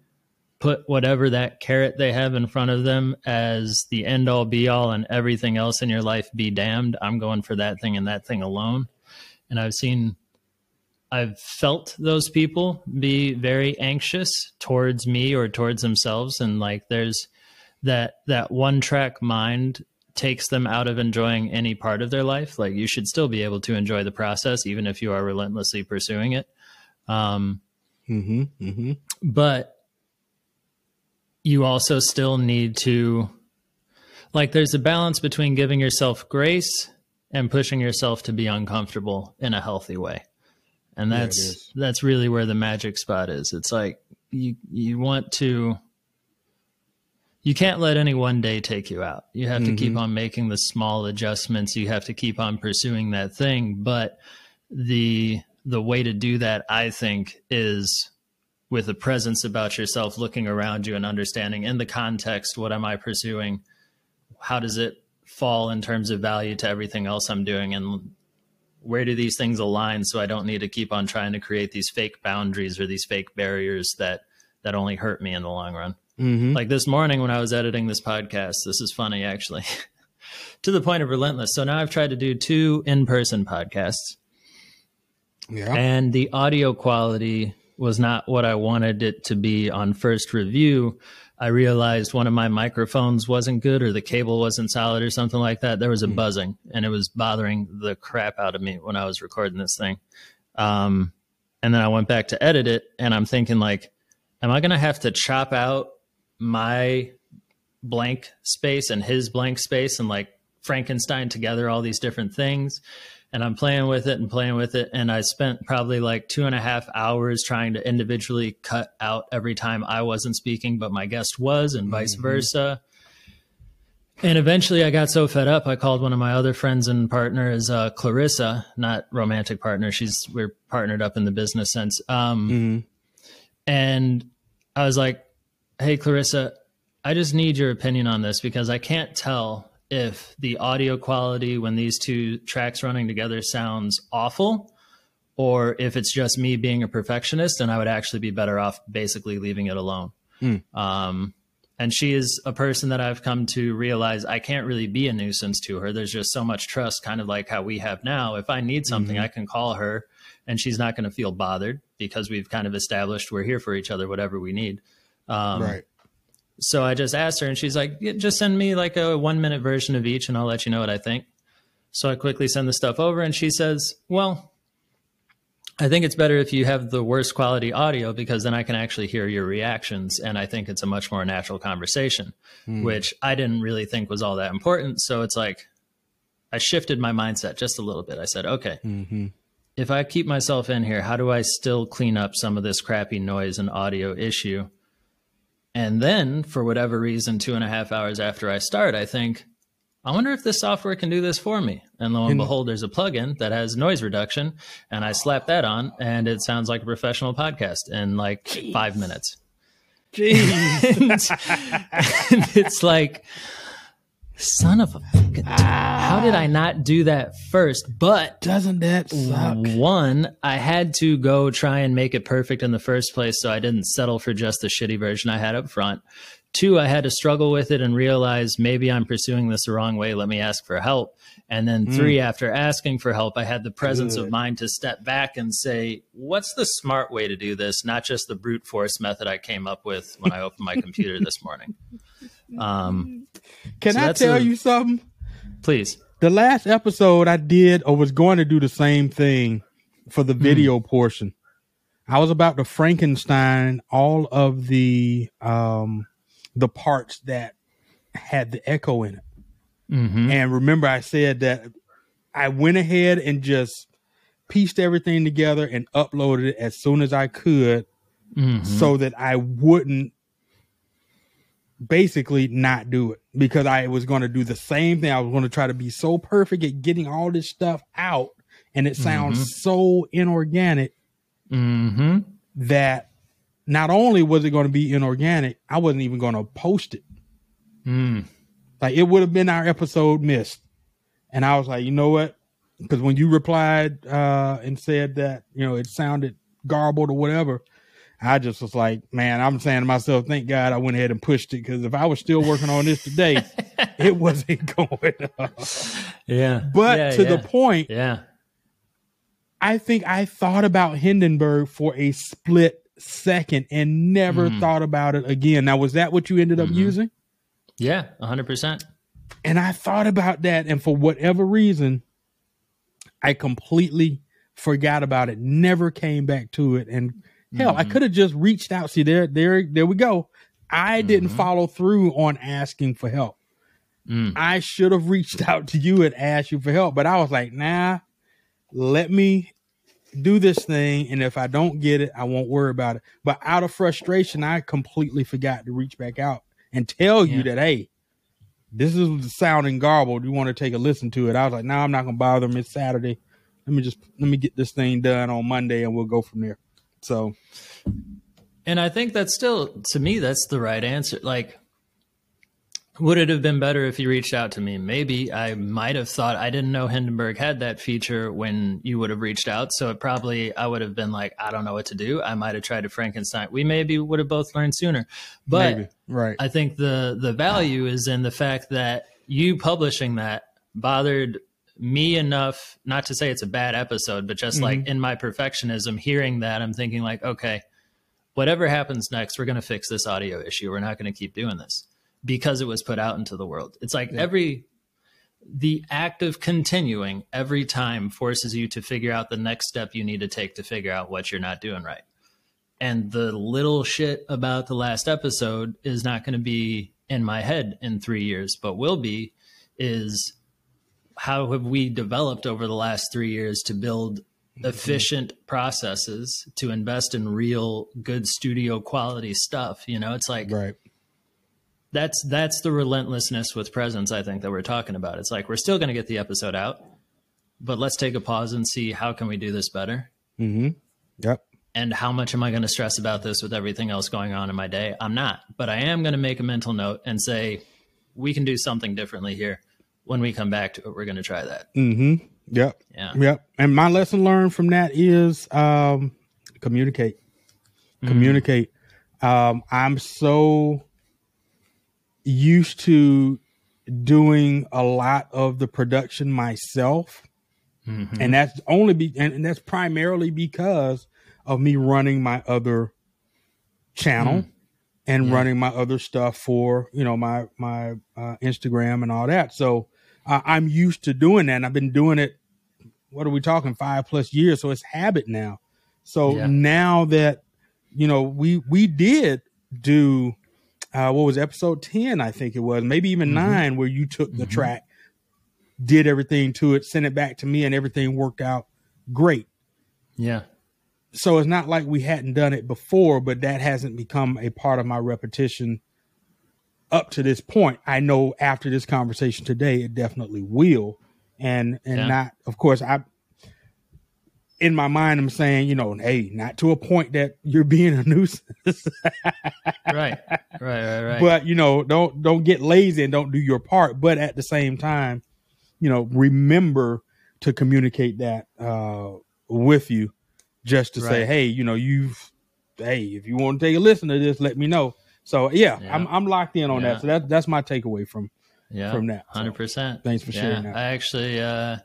put whatever that carrot they have in front of them as the end all be all and everything else in your life be damned. I'm going for that thing and that thing alone. And I've seen I've felt those people be very anxious towards me or towards themselves and like there's that that one track mind takes them out of enjoying any part of their life like you should still be able to enjoy the process even if you are relentlessly pursuing it um mm-hmm mm-hmm but you also still need to like there's a balance between giving yourself grace and pushing yourself to be uncomfortable in a healthy way. And that's that's really where the magic spot is. It's like you you want to you can't let any one day take you out. You have to keep Mhm. on making the small adjustments. You have to keep on pursuing that thing. But the the way to do that i think is with a presence about yourself, looking around you and understanding in the context, what am I pursuing? How does it fall in terms of value to everything else I'm doing? And where do these things align so I don't need to keep on trying to create these fake boundaries or these fake barriers that that only hurt me in the long run. Mm-hmm. Like this morning when I was editing this podcast, this is funny actually. *laughs* to the point of relentless. So now I've tried to do two in-person podcasts. Yeah. And the audio quality was not what I wanted it to be on first review. I realized one of my microphones wasn't good or the cable wasn't solid or something like that. There was a mm. buzzing and it was bothering the crap out of me when I was recording this thing. Um, and then I went back to edit it and I'm thinking like, am I going to have to chop out my blank space and his blank space and like Frankenstein together all these different things? and I'm playing with it and playing with it. And I spent probably like two and a half hours trying to individually cut out every time I wasn't speaking, but my guest was, and vice mm-hmm. versa. And eventually I got so fed up, I called one of my other friends and partners, uh, Clarissa, not romantic partner. She's, we're partnered up in the business sense. Um, mm-hmm. And I was like, Hey, Clarissa, I just need your opinion on this because I can't tell if the audio quality when these two tracks running together sounds awful or if it's just me being a perfectionist and I would actually be better off basically leaving it alone. Mm. Um, and she is a person that I've come to realize I can't really be a nuisance to her. There's just so much trust, kind of like how we have now. If I need something, mm-hmm. I can call her and she's not going to feel bothered because we've kind of established we're here for each other, whatever we need. Um, right so I just asked her, and she's like, yeah, "Just send me like a one minute version of each, and I'll let you know what I think." So I quickly send the stuff over, and she says, "Well, I think it's better if you have the worst quality audio because then I can actually hear your reactions, and I think it's a much more natural conversation." Mm. Which I didn't really think was all that important. So it's like I shifted my mindset just a little bit. I said, "Okay." Mm-hmm if I keep myself in here, how do I still clean up some of this crappy noise and audio issue? And then, for whatever reason, two and a half hours after I start, I think, I wonder if this software can do this for me. And lo and behold, there's a plugin that has noise reduction, and I slap that on, and it sounds like a professional podcast in like Jeez. five minutes. Jeez. and, *laughs* and it's like, son of a fucking ah. how did i not do that first but doesn't that suck one i had to go try and make it perfect in the first place so i didn't settle for just the shitty version i had up front two i had to struggle with it and realize maybe i'm pursuing this the wrong way let me ask for help and then mm. three after asking for help i had the presence Good. of mind to step back and say what's the smart way to do this not just the brute force method i came up with when i opened my computer this morning *laughs* um, Can so I tell a, you something? Please. The last episode I did or was going to do the same thing for the video mm. portion. I was about to Frankenstein all of the um the parts that had the echo in it. Mm-hmm. And remember I said that I went ahead and just pieced everything together and uploaded it as soon as I could mm-hmm. so that I wouldn't basically not do it because I was going to do the same thing. I was going to try to be so perfect at getting all this stuff out, and it sounds mm-hmm. so inorganic mm-hmm. that not only was it going to be inorganic, I wasn't even going to post it. Mm. Like it would have been our episode missed, and I was like, you know what? Because when you replied uh, and said that you know it sounded garbled or whatever, I just was like, man, I'm saying to myself, thank God I went ahead and pushed it because if I was still working on this today, *laughs* it wasn't going up. Yeah. But yeah, to yeah. the point, yeah. I think I thought about Hindenburg for a split second and never mm. thought about it again. Now, was that what you ended up mm-hmm. using? Yeah, 100%. And I thought about that, and for whatever reason, I completely forgot about it, never came back to it. And Hell, mm-hmm. I could have just reached out. See there, there, there we go. I mm-hmm. didn't follow through on asking for help. Mm. I should have *laughs* reached out to you and asked you for help, but I was like, nah, let me do this thing. And if I don't get it, I won't worry about it. But out of frustration, I completely forgot to reach back out and tell yeah. you that, hey, this is the sounding garbled. You want to take a listen to it? I was like, no, nah, I'm not gonna bother them. It's Saturday. Let me just let me get this thing done on Monday, and we'll go from there. So And I think that's still, to me, that's the right answer. Like, would it have been better if you reached out to me? Maybe I might have thought I didn't know Hindenburg had that feature when you would have reached out. So it probably I would have been like, I don't know what to do. I might have tried to Frankenstein. We maybe would have both learned sooner. But maybe. right. I think the the value is in the fact that you publishing that bothered me enough not to say it's a bad episode, but just mm-hmm. like in my perfectionism, hearing that I'm thinking like, okay, whatever happens next, we're gonna fix this audio issue. We're not gonna keep doing this because it was put out into the world. It's like yeah. every the act of continuing every time forces you to figure out the next step you need to take to figure out what you're not doing right. And the little shit about the last episode is not going to be in my head in 3 years, but will be is how have we developed over the last 3 years to build efficient processes to invest in real good studio quality stuff, you know? It's like Right. that's that's the relentlessness with presence i think that we're talking about. It's like we're still going to get the episode out but let's take a pause and see how can we do this better? Mm-hmm. Yep. And how much am i going to stress about this with everything else going on in my day? I'm not but i am going to make a mental note and say we can do something differently here when we come back to it we're going to try that mm-hmm yep yeah yep and my lesson learned from that is um communicate mm-hmm. communicate um i'm so used to doing a lot of the production myself. Mm-hmm. And that's only be and, and, that's primarily because of me running my other channel mm. and yeah. running my other stuff for, you know, my my uh, Instagram and all that. So uh, I'm used to doing that. And I've been doing it what are we talking 5 plus years, so it's habit now. So yeah. now that you know, we we did do uh, what was episode 10, I think it was, maybe even mm-hmm. nine, where you took the mm-hmm. track, did everything to it, sent it back to me, and everything worked out great. Yeah. So it's not like we hadn't done it before, but that hasn't become a part of my repetition up to this point. I know after this conversation today, it definitely will. And and yeah. not, of course, I in my mind, I'm saying, you know, hey, not to a point that you're being a nuisance. *laughs* right, right, right, right. But you know, don't don't get lazy and don't do your part. But at the same time, you know, remember to communicate that uh, with you, just to right. say, hey, you know, you've, hey, if you want to take a listen to this, let me know. So yeah, yeah. I'm I'm locked in on yeah. that. So that that's my takeaway from yeah from that. Hundred so, percent. Thanks for sharing that. I actually. uh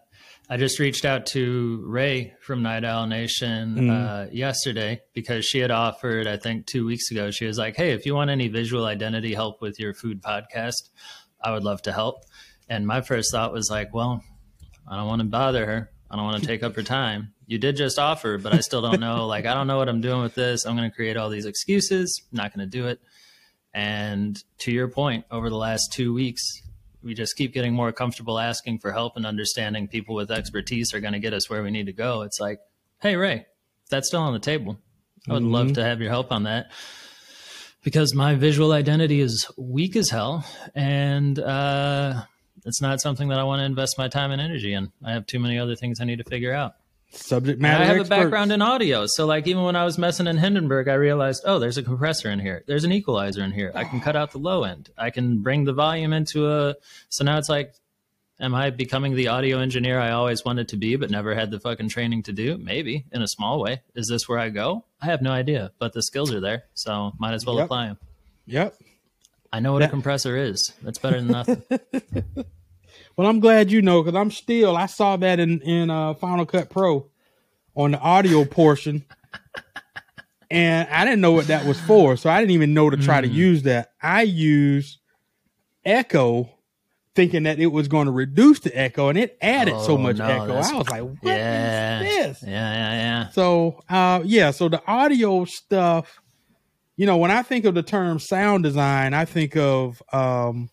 I just reached out to Ray from Night Owl Nation mm. uh, yesterday because she had offered, I think, two weeks ago. She was like, "Hey, if you want any visual identity help with your food podcast, I would love to help." And my first thought was like, "Well, I don't want to bother her. I don't want to take up her time. You did just offer, but I still don't know. *laughs* Like, I don't know what I'm doing with this. I'm going to create all these excuses. I'm not going to do it." And to your point, over the last two weeks, we just keep getting more comfortable asking for help and understanding people with expertise are going to get us where we need to go. It's like, hey, Ray, that's still on the table. I would mm-hmm. love to have your help on that because my visual identity is weak as hell and uh, it's not something that I want to invest my time and energy in. I have too many other things I need to figure out subject matter. I have a background in audio, so like even when I was messing in Hindenburg, I realized, oh, there's a compressor in here. There's an equalizer in here. I can cut out the low end. I can bring the volume into a. So now it's like, am I becoming the audio engineer I always wanted to be, but never had the fucking training to do? Maybe in a small way. Is this where I go? I have no idea, but the skills are there, so might as well yep. apply them. Yep. I know what that- a compressor is. That's better than nothing. *laughs* Well, I'm glad you know because I'm still. I saw that in in uh, Final Cut Pro on the audio portion, and I didn't know what that was for, so I didn't even know to try mm. to use that. I used Echo, thinking that it was going to reduce the echo, and it added oh, so much no, echo. I was like, "What yeah, is this?" Yeah, yeah, yeah. So, uh, yeah, so the audio stuff. You know, when I think of the term sound design, I think of um,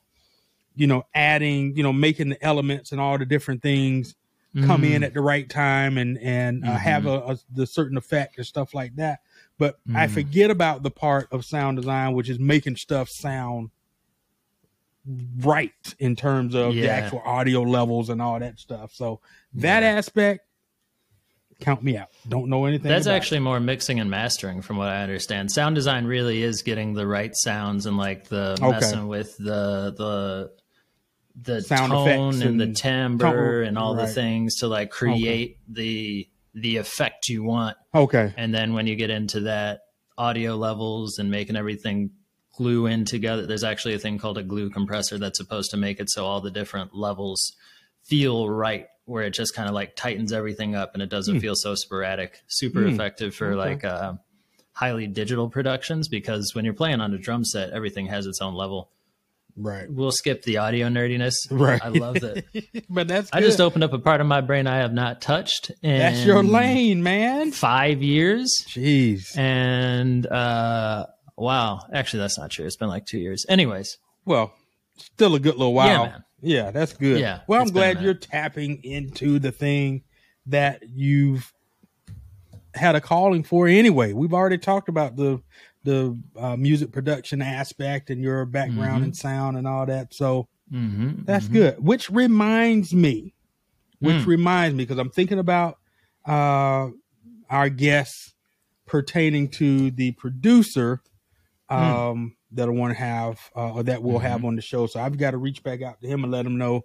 you know, adding, you know, making the elements and all the different things mm-hmm. come in mm. at the right time and and uh, mm-hmm. have a, a, the certain effect and stuff like that. But mm. I forget about the part of sound design, which is making stuff sound right in terms of yeah. the actual audio levels and all that stuff. So that yeah. aspect, count me out. Don't know anything. That's actually more mixing and mastering, from what I understand. Sound design really is getting the right sounds and like the Okay. messing with the the the Sound tone effects and, the timbre and all the things to like create the the effect you want. Okay. And then when you get into that audio levels and making everything glue in together, there's actually a thing called a glue compressor that's supposed to make it so all the different levels feel right, where it just kind of like tightens everything up and it doesn't feel so sporadic. Super Hmm. effective for Okay. like uh, highly digital productions because when you're playing on a drum set, everything has its own level. Right. We'll skip the audio nerdiness. Right. I love that. *laughs* But that's I just opened up a part of my brain I have not touched. In that's your lane, man. Five years. Jeez. And uh wow, actually that's not true. It's been like 2 years. Anyways, Well, still a good little while. Yeah, man. Yeah, that's good. Yeah, Well, I'm it's been a glad you're tapping into the thing that you've had a calling for anyway. We've already talked about the the uh, music production aspect and your background Mm-hmm. in sound and all that. So mhm, that's mhm. good. Which reminds me, which Mm. reminds me, because I'm thinking about uh, our guests pertaining to the producer um, that I want to have uh, or that we'll have on the show. So I've got to reach back out to him and let him know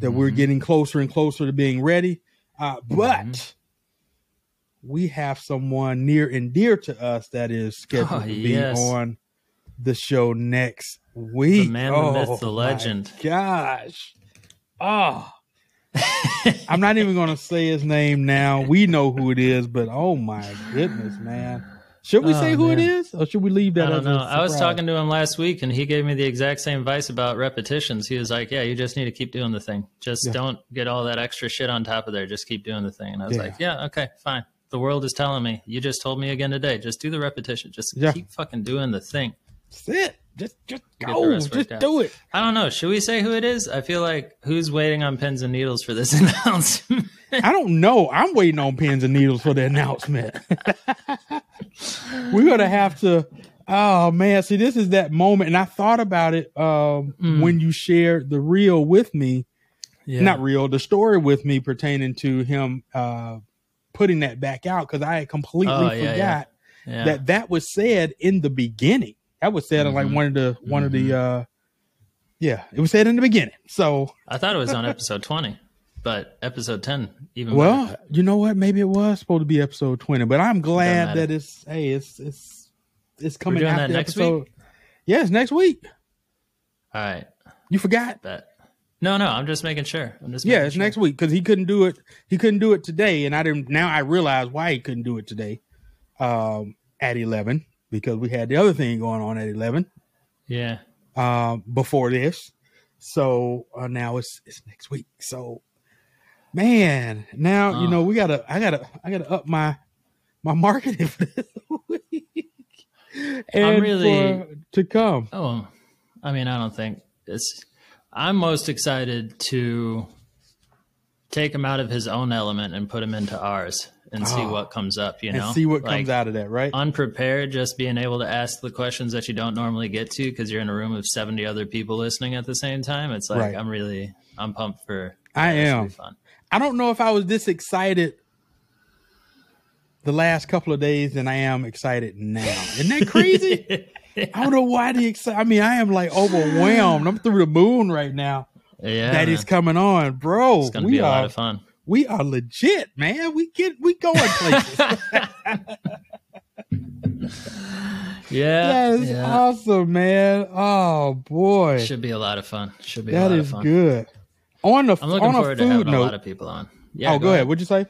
that we're getting closer and closer to being ready. Uh, but we have someone near and dear to us that is oh, scheduled Oh, to be yes. on the show next week. The man, the oh, myth, the my legend. Gosh. Oh. *laughs* I'm not even going to say his name now. We know who it is, but oh my goodness, man. Should we Oh, say who it man. is or should we leave that I don't know. I was talking to him last week and he gave me the exact same advice about repetitions. He was like, Yeah, you just need to keep doing the thing. Just Yeah. don't get all that extra shit on top of there. Just keep doing the thing. And I was Yeah. like, Yeah, okay, fine. The world is telling me. You just told me again today. Just do the repetition. Just Yeah. keep fucking doing the thing. That's it. Just just go. Just out. do it. I don't know. Should we say who it is? I feel like who's waiting on pins and needles for this *laughs* announcement? I don't know. I'm waiting on pins and needles for the announcement. *laughs* We're gonna have to. Oh man, see, this is that moment, and I thought about it um, Mm. when you shared the reel with me. yeah. Not real, the story with me pertaining to him uh, putting that back out because I had completely Oh, yeah, forgot yeah. yeah. that that was said in the beginning. That was said in like Mhm. one of the one of the. uh Yeah, it was said in the beginning. So I thought it was on episode 20, but episode 10, even Well, better. you know what? Maybe it was supposed to be episode twenty, but I'm glad that it's hey, it's it's it's coming out next episode. Yes, next week. All right. You forgot? Bet. No, no, I'm just making sure. I'm just Yeah, it's sure. next week because he couldn't do it. He couldn't do it today, and I didn't. Now I realize why he couldn't do it today um, at eleven because we had the other thing going on at eleven Yeah. um, before this. So uh, now it's it's next week. So man, now you Uh. know we gotta I gotta I gotta up my my marketing *laughs* for this week. And really- for- to come. Oh, I mean, I don't think it's. I'm most excited to take him out of his own element and put him into ours and see Oh. what comes up. You and know, see what Like, comes out of that, right? Unprepared, just being able to ask the questions that you don't normally get to because you're in a room of 70 other people listening at the same time. It's like Right. I'm really, I'm pumped for. I am. I don't know if I was this excited the last couple of days than I am excited now. Isn't that crazy? *laughs* I don't know why the excited. I mean, I am like overwhelmed. I'm through the moon right now. Yeah, that is coming on, bro. It's gonna we be a are lot of fun. we are legit, man. We get we going places. *laughs* *laughs* Yeah, that is yeah. awesome, man. Oh boy, Should be a lot of fun. Should be a that lot of fun. good. On the I'm looking on a forward to food having a lot of people on. Oh, yeah, oh, go, ahead. What'd you say?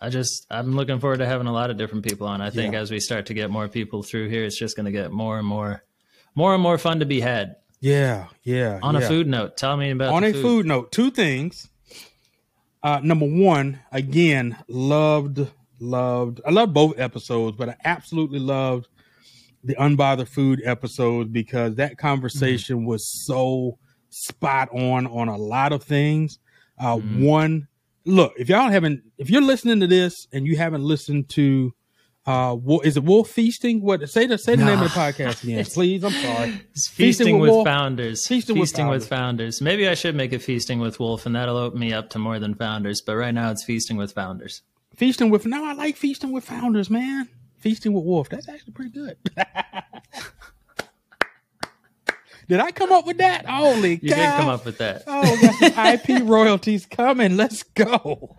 I just I'm looking forward to having a lot of different people on. I think Yeah. as we start to get more people through here, it's just going to get more and more, more and more fun to be had. Yeah, yeah. On yeah. a food note, tell me about on the a food. note, two things. Uh, number one, again, loved, loved. I love both episodes, but I absolutely loved the unbothered food episode because that conversation was so spot on on a lot of things. Uh, Mhm. One, look, if y'all haven't, if you're listening to this and you haven't listened to, uh, Wo- is it Wolf Feasting? What say the say the name of the podcast again, *laughs* please? I'm sorry. It's Feasting feasting, with with, founders. Feasting Feasting, with with, founders. Maybe I should make it feasting with wolf, and that'll open me up to more than founders. But right now, it's feasting with founders. Feasting with no, I like feasting with founders, man. Feasting with Wolf. That's actually pretty good. *laughs* did I come up with that? Holy You cow. did come up with that. Oh, we got some IP *laughs* royalties coming. Let's go.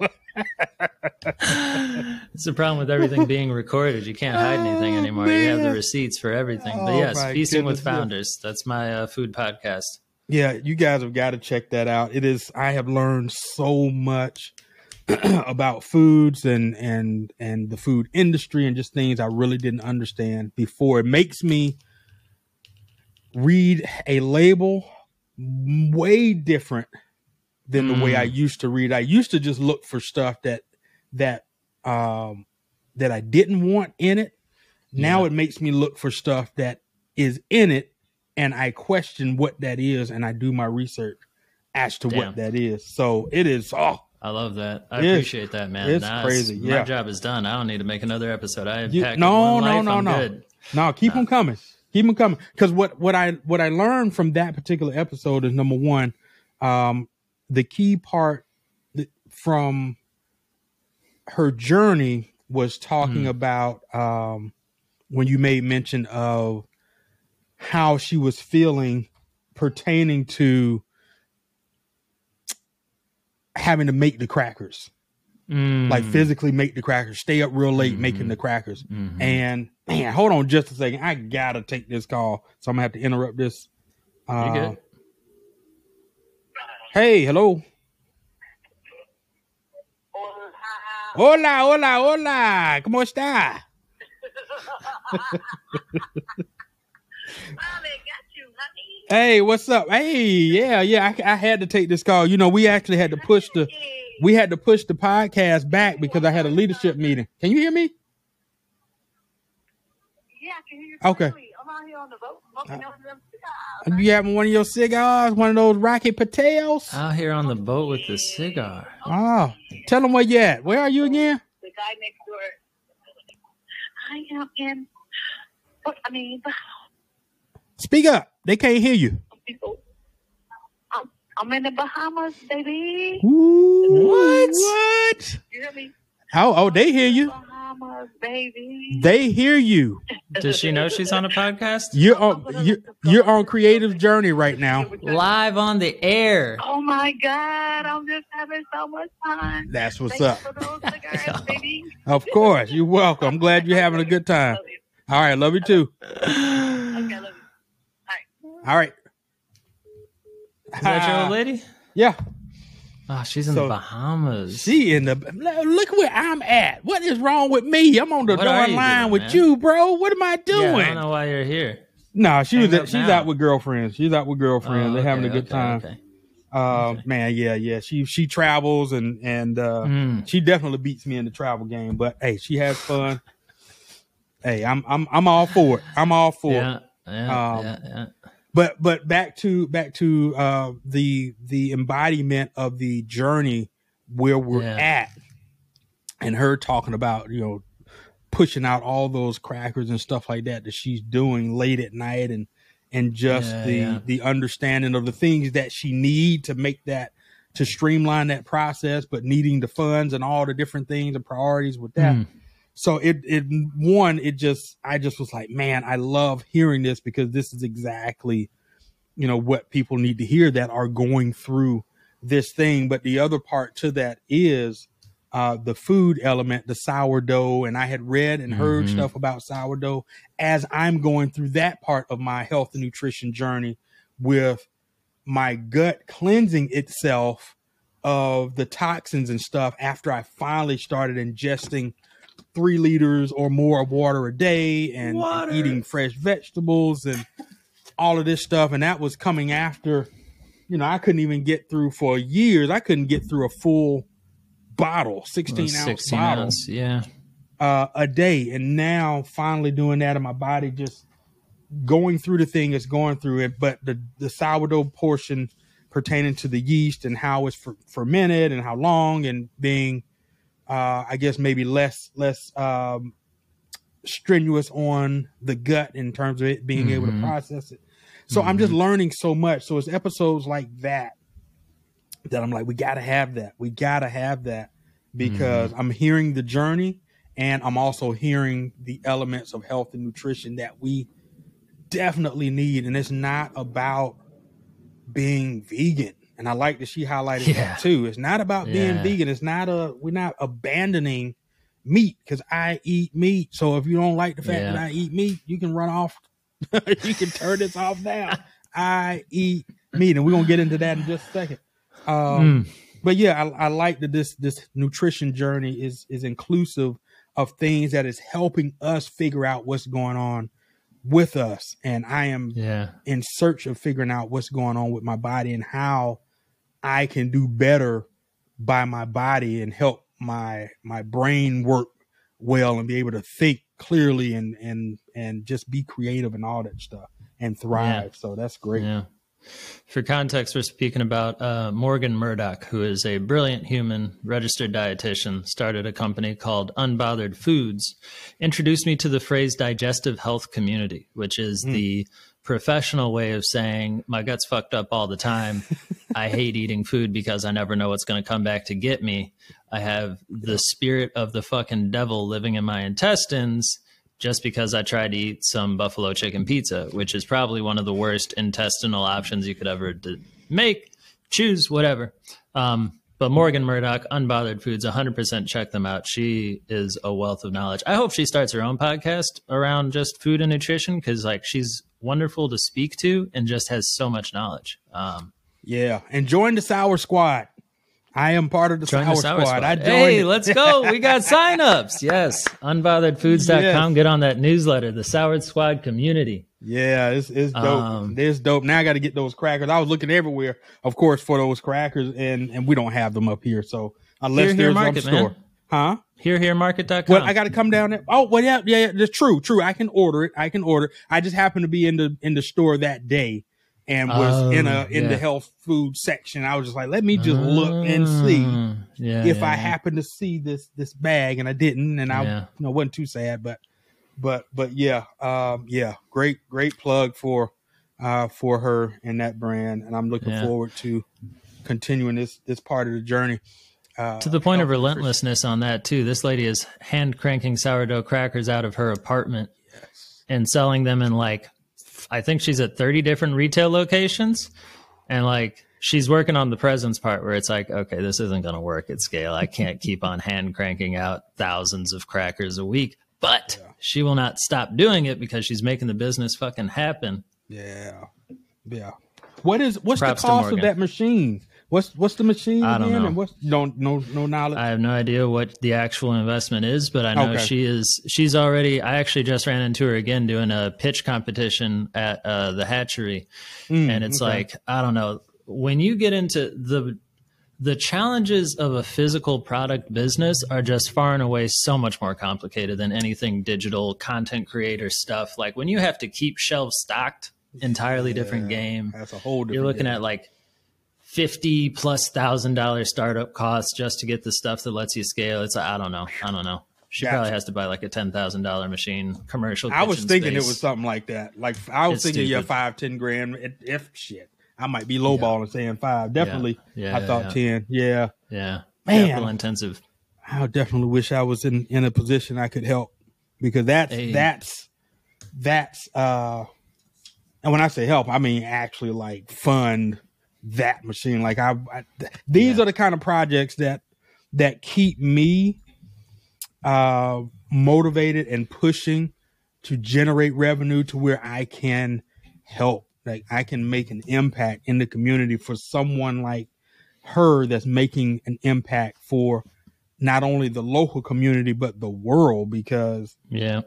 It's the problem with everything being recorded. You can't hide anything Oh, anymore. You have the receipts for everything. But Oh, yes, feasting with goodness, yeah. founders. That's my uh, food podcast. yeah, you guys have got to check that out. It is. I have learned so much *clears throat* about foods and and and the food industry and just things I really didn't understand before. It makes me read a label way different than the way Mm. I used to read. I used to just look for stuff that that um that I didn't want in it. Now Yeah. it makes me look for stuff that is in it and I question what that is and I do my research as to Damn. what that is. So it is oh I love that. I It's- appreciate that, man. it's Now crazy, My yeah. job is done. I don't need to make another episode. I You- packed no, one no, life. no, I'm no. good. No, keep them coming. Keep them coming. Because what what I what I learned from that particular episode is number one, um, the key part from her journey was talking Mm. about um, when you made mention of how she was feeling pertaining to having to make the crackers like Mm. physically make the crackers, stay up real late making Mhm. the crackers. Mhm. And man, hold on just a second. I gotta take this call, so I'm gonna have to interrupt this. Uh? Hey, hello. Hola, hola, hola. ¿Cómo está? Mom, I got you, honey. Hey, what's up? Hey, yeah, yeah. I, I had to take this call. You know, we actually had to push the. We had to push the podcast back because I had a leadership meeting. Can you hear me? Yeah, I can hear you. Okay. clearly. I'm out here on the boat smoking uh, on them cigars. You having one of your cigars, one of those Rocky Patels? Out here on the boat with the cigar. Oh, tell them where you at. Where are you again? The guy next door. I am in. What I mean, Speak up. They can't hear you. people. I'm, I'm in the Bahamas, baby. What? What? You hear me? Oh, oh, they hear you. Bahamas, baby. They hear you. Does she know she's on a podcast? You're on you're, you're on creative journey right now. Live on the air. Oh my God! I'm just having so much fun. That's what's Thank up. for those cigars, *laughs* baby. Of course, you're welcome. I'm glad you're having a good time. *laughs* All right, love you too. Okay, love you. All right. Is that your old lady? Yeah, Oh, she's in So- the Bahamas. she in the look where I'm at. What is wrong with me? I'm on the What line doing, with man? you, bro. What am I yeah, I don't know why you're here. no, she was Hang at, she's now. out with girlfriends. She's out with girlfriends. Oh, They're having a good okay, time. okay. Uh, man, yeah, yeah. She she travels and and uh, Mm. she definitely beats me in the travel game. But hey, she has fun. hey, I'm I'm I'm all for it. I'm all for it. Yeah, yeah, Um, yeah, yeah. But but back to back to uh, the the embodiment of the journey where we're Yeah. at, and her talking about you know pushing out all those crackers and stuff like that that she's doing late at night and and just Yeah, the yeah. the understanding of the things that she need to make that to streamline that process but needing the funds and all the different things and priorities with that Mm. So it it one it just i just was like man i love hearing this because this is exactly you know what people need to hear that are going through this thing but the other part to that is uh the food element the sourdough and i had read and heard Mhm. stuff about sourdough as i'm going through that part of my health and nutrition journey with my gut cleansing itself of the toxins and stuff after i finally started ingesting three liters or more of water a day and, and Water. eating fresh vegetables and all of this stuff. And that was coming after, you know, I couldn't even get through for years. I couldn't get through a full bottle, 16 ounce 16 bottle ounce, yeah. uh, a day. And now finally doing that and my body just going through the thing it's going through it. But the, the sourdough portion pertaining to the yeast and how it's fer- fermented and how long and being, uh, I guess maybe less, less, um, strenuous on the gut in terms of it being able to Mhm. process it. So I'm just learning so much. So it's episodes like that that I'm like, we gotta have that. We gotta have that. because I'm hearing the journey and I'm also hearing the elements of health and nutrition that we definitely need. And it's not about being vegan. And I like that she highlighted Yeah. that too. It's not about being vegan. It's not a we're not abandoning meat because I eat meat. So if you don't like the fact Yeah. that I eat meat, you can run off. *laughs* you can turn this off now. *laughs* I eat meat, and we're gonna get into that in just a second. Um, Mm. But yeah, I, I like that this this nutrition journey is is inclusive of things that is helping us figure out what's going on with us, and I am Yeah. in search of figuring out what's going on with my body and how I can do better by my body and help my my brain work well and be able to think clearly and and and just be creative and all that stuff and thrive. So that's great. Yeah. For context, we're speaking about uh, Morgan Murdoch, who is a brilliant human, registered dietitian, started a company called Unbothered Foods, introduced me to the phrase digestive health community, which is the professional way of saying my gut's fucked up all the time. *laughs* I hate eating food because I never know what's going to come back to get me. I have the spirit of the fucking devil living in my intestines just because I tried to eat some buffalo chicken pizza, which is probably one of the worst intestinal options you could ever d- make, choose, whatever. Um, but Morgan Murdoch, Unbothered Foods, 100% check them out. She is a wealth of knowledge. I hope she starts her own podcast around just food and nutrition because, like, she's wonderful to speak to and just has so much knowledge. Um, Yeah, and join the Sour Squad. I am part of the, sour, the Sour Squad. Squad. I joined. hey, it. let's *laughs* go. We got signups. Yes. Unbotheredfoods.com. Yes. Get on that newsletter, the Sour Squad community. Yeah, it's it's dope. Um, it's dope. Now I got to get those crackers. I was looking everywhere, of course, for those crackers, and and we don't have them up here. So unless Here, here, there's market, some store, man. Huh? here HereHereMarket.com. Well, I got to come down there. Oh, well, yeah, yeah, yeah. That's true, true. I can order it. I can order. I just happened to be in the in the store that day, and was in a Oh, in the health food section. I was just like, let me just look and see Mm, Yeah, if yeah, I yeah. happen to see this this bag, and I didn't, and I Yeah. you know wasn't too sad, but but but yeah, um, yeah, great great plug for uh for her and that brand, and I'm looking Yeah. forward to continuing this this part of the journey. Uh, To the point of health and nutrition. relentlessness on that too. This lady is hand cranking sourdough crackers out of her apartment and selling them in like I think she's at 30 different retail locations and like she's working on the presence part where it's like okay, this isn't going to work at scale. I can't *laughs* keep on hand cranking out thousands of crackers a week. But she will not stop doing it because she's making the business fucking happen. Yeah, yeah. What is what's Props the cost of that machine? What's what's the machine I don't again? know. And what's don't no no knowledge. I have no idea what the actual investment is, but I know Okay. she is. She's already. I actually just ran into her again doing a pitch competition at uh, the hatchery, Mm, and it's okay. like I don't know when you get into the the challenges of a physical product business are just far and away so much more complicated than anything digital content creator stuff. Like when you have to keep shelves stocked, entirely different game That's a whole different. you're looking game. at like 50 plus thousand dollar startup costs just to get the stuff that lets you scale it's i don't know i don't know she Gotcha. probably has to buy like a ten thousand dollar machine commercial I was thinking it was something like that. Like I was It's thinking, yeah, five, ten grand. If, if shit, I might be lowballing saying five. Definitely, Yeah, I thought yeah. ten. Yeah, yeah Man. capital intensive I definitely wish I was in in a position I could help because that's Hey. that's that's uh, and when I say help, I mean actually like fund that machine. Like I, I th- these Yeah. are the kind of projects that that keep me uh motivated and pushing to generate revenue to where I can help. Like I can make an impact in the community for someone like her that's making an impact for not only the local community but the world because yeah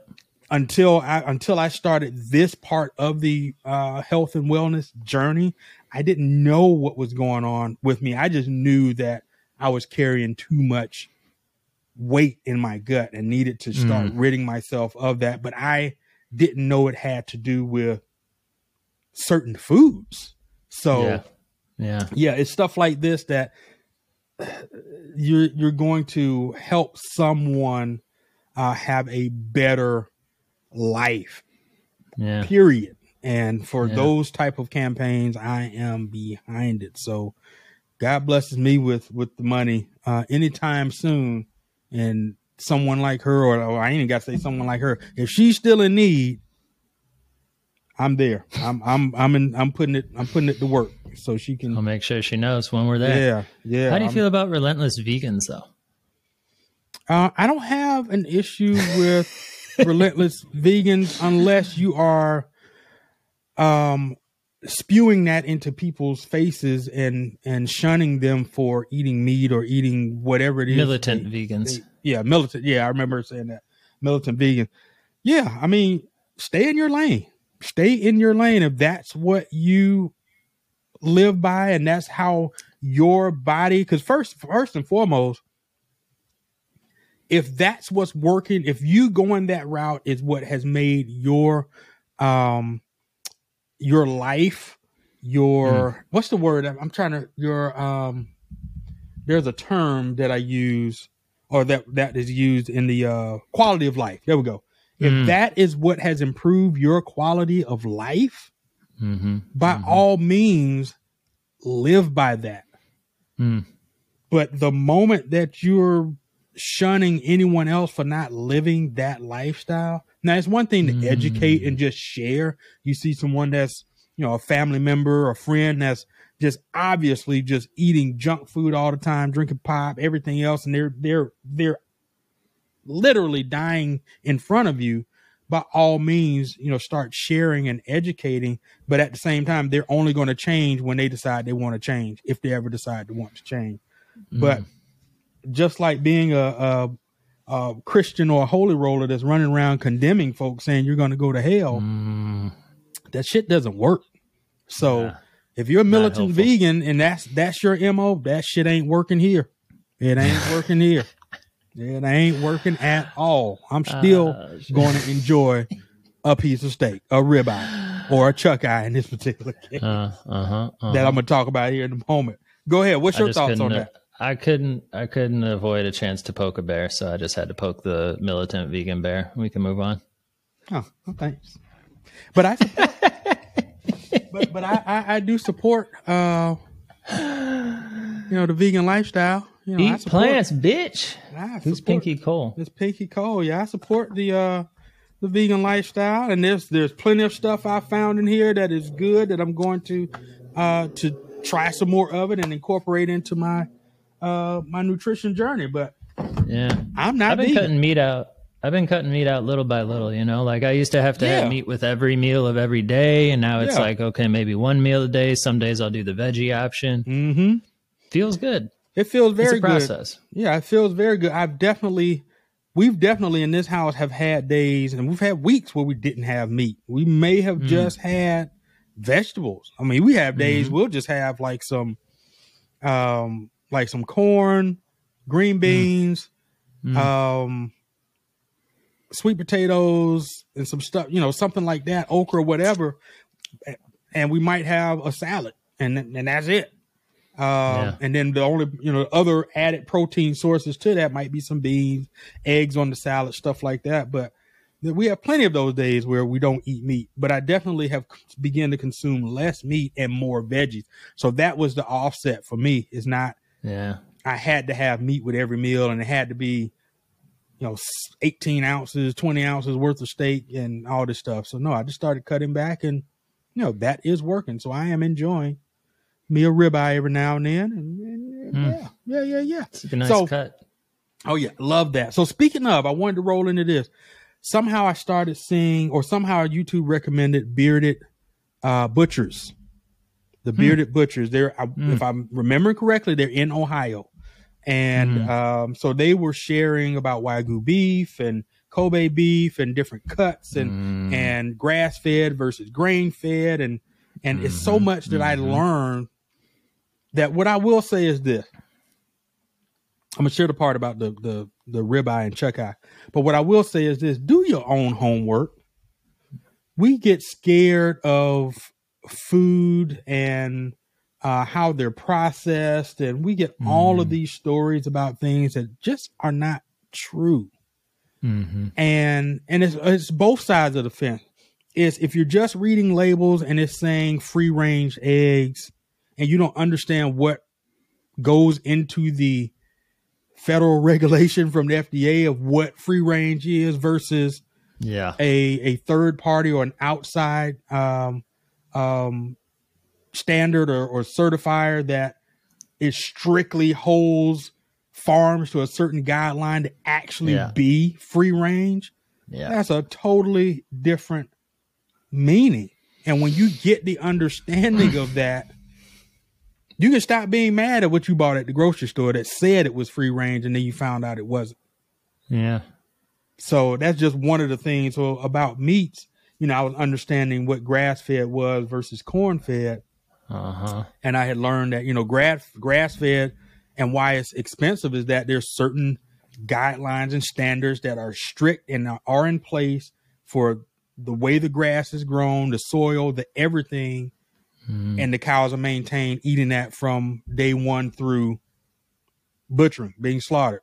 until I until I started this part of the uh, health and wellness journey, I didn't know what was going on with me. I just knew that I was carrying too much weight in my gut and needed to start ridding myself of that. But I didn't know it had to do with certain foods. So yeah yeah yeah, it's stuff like this that *sighs* you're you're going to help someone uh, have a better life. yeah Period. And for Yeah. those type of campaigns, I am behind it. So, God blesses me with with the money uh, anytime soon, and someone like her, or, or I ain't even got to say someone like her, if she's still in need, I'm there. I'm I'm I'm in. I'm putting it. I'm putting it to work so she can. I'll make sure she knows when we're there. Yeah, yeah. How do you I'm- feel about relentless vegans though? Uh, I don't have an issue with *laughs* relentless vegans unless you are um spewing that into people's faces and and shunning them for eating meat or eating whatever it is. Militant they- vegans. they- yeah, militant. Yeah, I remember saying that. Militant vegan. Yeah, I mean, stay in your lane. Stay in your lane if that's what you live by and that's how your body because first first and foremost if that's what's working if you going that route is what has made your um your life your what's the word i'm trying to your um there's a term that i use or that that is used in the uh quality of life there we go if Mm. that is what has improved your quality of life Mm-hmm. by all means live by that Mm. but the moment that you're shunning anyone else for not living that lifestyle now it's one thing to educate mm. and just share. You see someone that's you know a family member or a friend that's just obviously just eating junk food all the time drinking pop everything else and they're they're they're literally dying in front of you by all means you know start sharing and educating. But at the same time they're only going to change when they decide they want to change if they ever decide to want to change. But mm. just like being a, a, a christian or a holy roller that's running around condemning folks saying you're going to go to hell Mm. that shit doesn't work. So if you're a militant vegan and that's that's your mo that shit ain't working here. It ain't *laughs* working here. It ain't working at all. I'm still Ah, shit. going to enjoy a piece of steak a ribeye or a chuck eye in this particular case Uh, uh-huh, uh-huh. that i'm going to talk about here in a moment. Go ahead. What's your thoughts on that I couldn't. I couldn't avoid a chance to poke a bear, so I just had to poke the militant vegan bear. We can move on. Oh, well, thanks. But I *laughs* but but I, I I do support uh you know the vegan lifestyle. You know, Eat support, plants, bitch. I Who's Pinky Cole? It's Pinky Cole. Yeah, I support the uh the vegan lifestyle, and there's there's plenty of stuff I found in here that is good that I'm going to uh to try some more of it and incorporate into my uh my nutrition journey. But Yeah, I'm not I've been vegan. cutting meat out. I've been cutting meat out little by little. You know, like I used to have to Yeah. have meat with every meal of every day, and now it's Yeah. like okay, maybe one meal a day. Some days I'll do the veggie option. mm-hmm. Feels good. It feels very a good. process. Yeah, it feels very good. I've definitely, we've definitely in this house have had days and we've had weeks where we didn't have meat. We may have Mm. just had vegetables. I mean, we have days Mm-hmm. we'll just have like some, um, like some corn, green beans, Mm. um, sweet potatoes, and some stuff. You know, something like that, okra, whatever. And we might have a salad, and and that's it. Um, Yeah. And then the only you know other added protein sources to that might be some beans, eggs on the salad, stuff like that. But we have plenty of those days where we don't eat meat. But I definitely have begun to consume less meat and more veggies. So that was the offset for me. Is not Yeah. I had to have meat with every meal, and it had to be, you know, eighteen ounces, twenty ounces worth of steak, and all this stuff. So no, I just started cutting back, and you know that is working. So I am enjoying me a ribeye every now and then, and, and yeah, yeah, yeah, yeah. It's a nice So- cut. Oh yeah, love that. So speaking of, I wanted to roll into this. Somehow I started seeing, or somehow YouTube recommended bearded uh, butchers. The hmm. bearded butchers. They're, I, hmm. if I'm remembering correctly, they're in Ohio, and hmm. um, so they were sharing about wagyu beef and Kobe beef and different cuts and Mm. and grass fed versus grain fed and and it's so mm-hmm. much that I mm-hmm. learned that what I will say is this. I'm gonna share the part about the the the ribeye and chuck eye, but what I will say is this: do your own homework. We get scared of food and uh, how they're processed, and we get all of these stories about things that just are not true hmm and and it's it's both sides of the fence. Is if you're just reading labels and it's saying free range eggs, and you don't understand what goes into the federal *laughs* regulation from the FDA of what free range is versus Yeah. a a third party or an outside um, um, standard or, or certifier that it strictly holds farms to a certain guideline to actually Yeah. be free range. Yeah. That's a totally different meaning. And when you get the understanding of *clears throat* that, you can stop being mad at what you bought at the grocery store that said it was free range and then you found out it wasn't. Yeah. So that's just one of the things. So about meats, you know, I was understanding what grass fed was versus corn fed. Uh huh. And I had learned that, you know, grass grass fed and why it's expensive is that there's certain guidelines and standards that are strict and are in place for the way the grass is grown, the soil, the everything, and the cows are maintained eating that from day one through butchering, being slaughtered.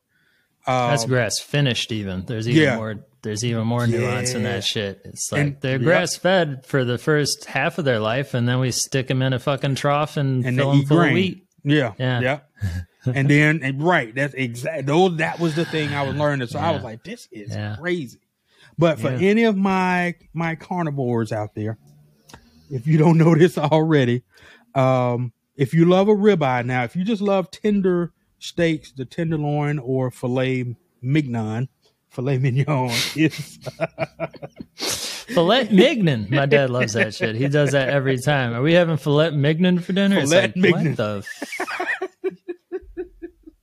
That's Um, grass finished. Even there's even yeah. more. There's even more nuance in that shit. It's like And- they're yep. grass fed for the first half of their life, and then we stick them in a fucking trough and, and fill them full grain. of wheat. Yeah, Yeah. yeah. *laughs* and then and right, that's exact. Those that was the thing I was learning. So I was like, this is Yeah. crazy. But for Yeah. any of my my carnivores out there, if you don't *laughs* know this already, um, if you love a ribeye now, if you just love tender steaks, the tenderloin or filet mignon, filet mignon is Filet mignon. My dad loves that shit. He does that every time. Are we having filet mignon for dinner? It's Filet like, mignon. What the? F- *laughs*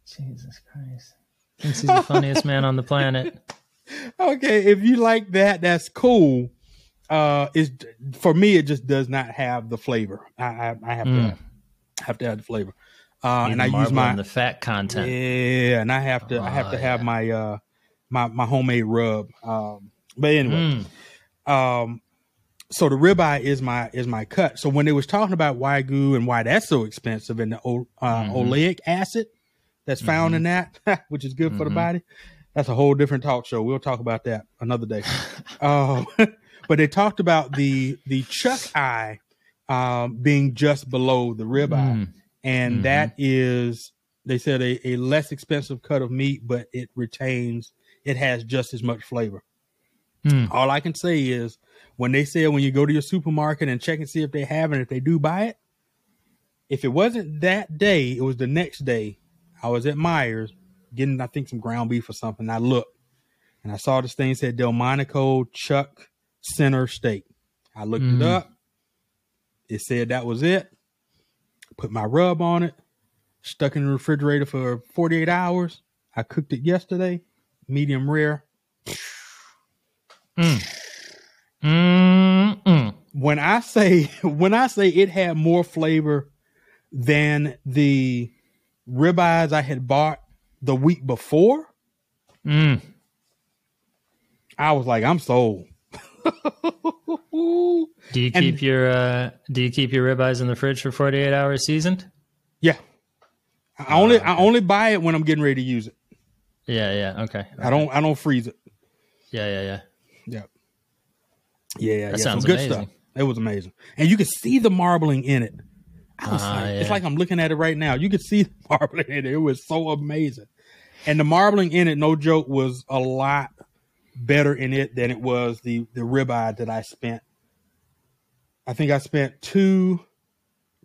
Jesus Christ! Thinks he's the funniest man on the planet. okay. If you like that, that's cool. Uh, is for me, it just does not have the flavor. I I, I have Mm. to have to have the flavor. Uh, Need and I use my the fat content. yeah, and I have to I have Oh, to have yeah. my uh my my homemade rub. Um, but anyway, Mm. um, so the ribeye is my is my cut. So when they was talking about wagyu and why that's so expensive and the uh, Mhm. oleic acid that's found in that, *laughs* which is good for the Mhm. body, that's a whole different talk show. We'll talk about that another day. um, *laughs* but they talked about the the chuck eye um, being just below the ribeye, Mm. and Mhm. that is they said a, a less expensive cut of meat, but it retains it has just as much flavor. Mm. All I can say is when they said when you go to your supermarket and check and see if they have it, if they do buy it, if it wasn't that day, it was the next day. I was at Meijers getting I think some ground beef or something. I looked and I saw this thing said Delmonico Chuck Center Steak. I looked Mm. it up. It said that was it. Put my rub on it. Stuck in the refrigerator for 48 hours. I cooked it yesterday, medium rare. Mm-mm. when I say *laughs* when I say it had more flavor than the ribeyes I had bought the week before, Mm. I was like, I'm sold. *laughs* Do you And- keep your uh, Do you keep your ribeyes in the fridge for forty eight hours seasoned? yeah. I only I only buy it when I'm getting ready to use it. Yeah, yeah, okay. I don't I don't freeze it. Yeah, yeah, yeah. Yeah. Yeah, yeah. That yeah. Some good amazing. stuff. It was amazing. And you could see the marbling in it. I was Ah, like, it's like I'm looking at it right now. You could see *laughs* the marbling in it. It was so amazing. And the marbling in it, no joke, was a lot better in it than it was the the ribeye that I spent. I think I spent two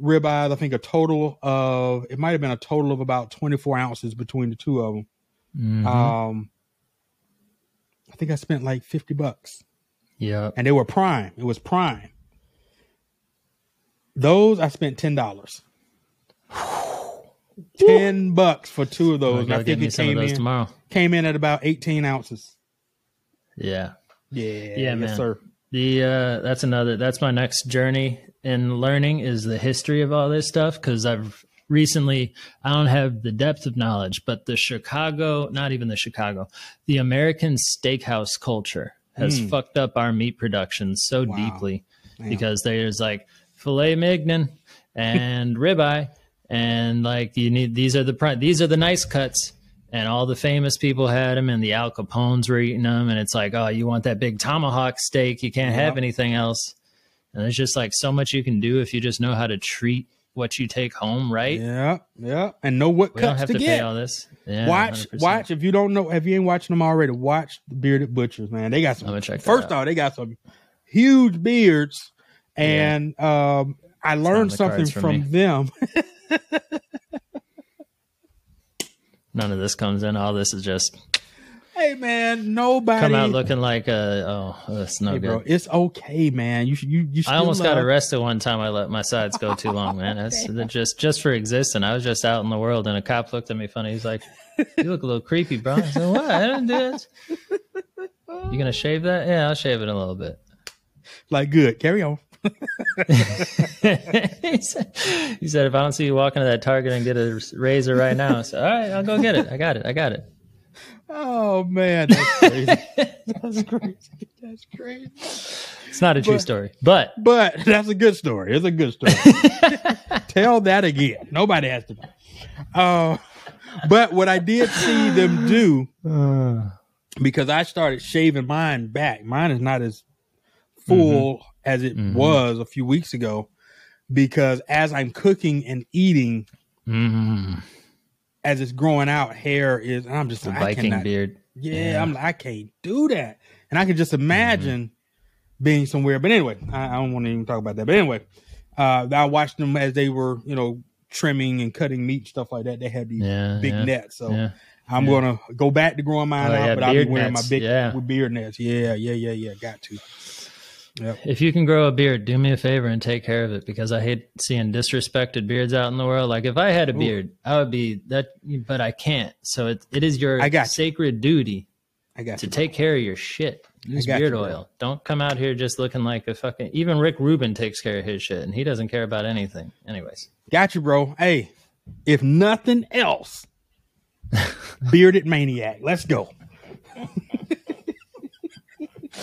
ribeyes. I think a total of it might have been a total of about 24 ounces between the two of them. Mhm. Um, I think I spent like 50 bucks Yeah. and they were prime. It was prime. Those I spent ten dollars. *sighs* Ten bucks for two of those. I think it came in tomorrow. came in at about eighteen ounces. Yeah. Yeah, Yeah, yes, man. sir. The uh, that's another that's my next journey in learning is the history of all this stuff because I've recently I don't have the depth of knowledge, but the Chicago, not even the Chicago, the American steakhouse culture has Mm. fucked up our meat production so Wow. deeply Damn. because there's like filet mignon and *laughs* ribeye and like you need these are the these are the nice cuts and all the famous people had them and the Al Capones were eating them and it's like oh you want that big tomahawk steak you can't have anything else and there's just like so much you can do if you just know how to treat what you take home, right? Yeah, yeah, and know what We don't cuts have to, to, get. pay all this. Yeah, watch, 100%. watch. If you don't know, if you ain't watching them already, watch the Bearded Butchers, man. They got some. First off, they got some huge beards, and um, I learned something from them. *laughs* None of this comes in. All this is just hey, man, nobody come out looking like a oh, that's no Hey, good. bro, it's okay, man. You should- you you. I almost got arrested one time. I let my sides go too long, man. That's *laughs* that just just for existing. I was just out in the world, and a cop looked at me funny. He's like, "You look a little creepy, bro." I said, "What? I didn't do this." You gonna shave that? Yeah, I'll shave it a little bit. Like good. Carry on. *laughs* *laughs* he, said, he said, "If I don't see you walking to that Target and get a razor right now," I said, "All right, I'll go get it. I got it. I got it." Oh man, that's *laughs* crazy. that's crazy. That's crazy. It's not a true But- story, but But that's a good story. It's a good story. *laughs* Tell that again. Nobody has to know. Uh, but what I did see them do *sighs* because I started shaving mine back. Mine is not as full as it Mhm. was a few weeks ago because as I'm cooking and eating, mm, as it's growing out, hair is. And I'm just like, I Viking cannot, beard. Yeah, Yeah. I'm like, I can't do that. And I can just imagine being somewhere. But anyway, I, I don't want to even talk about that. But anyway, uh, I watched them as they were, you know, trimming and cutting meat, stuff like that. They had these Yeah, big yeah, nets. So. I'm gonna go back to growing mine Oh, out, but I'll be wearing nets, my big with beard nets. Yeah, yeah, yeah, yeah. Got to. If you can grow a beard, do me a favor and take care of it because I hate seeing disrespected beards out in the world. Like if I had a Ooh. beard, I would be that, but I can't. So it, it is your I got you. sacred duty I got to you. take care of your shit. Use beard you, oil. Don't come out here just looking like a fucking. Even Rick Rubin takes care of his shit, and he doesn't care about anything. Anyways, Got you, bro. Hey, if nothing else, *laughs* bearded maniac. Let's go. *laughs*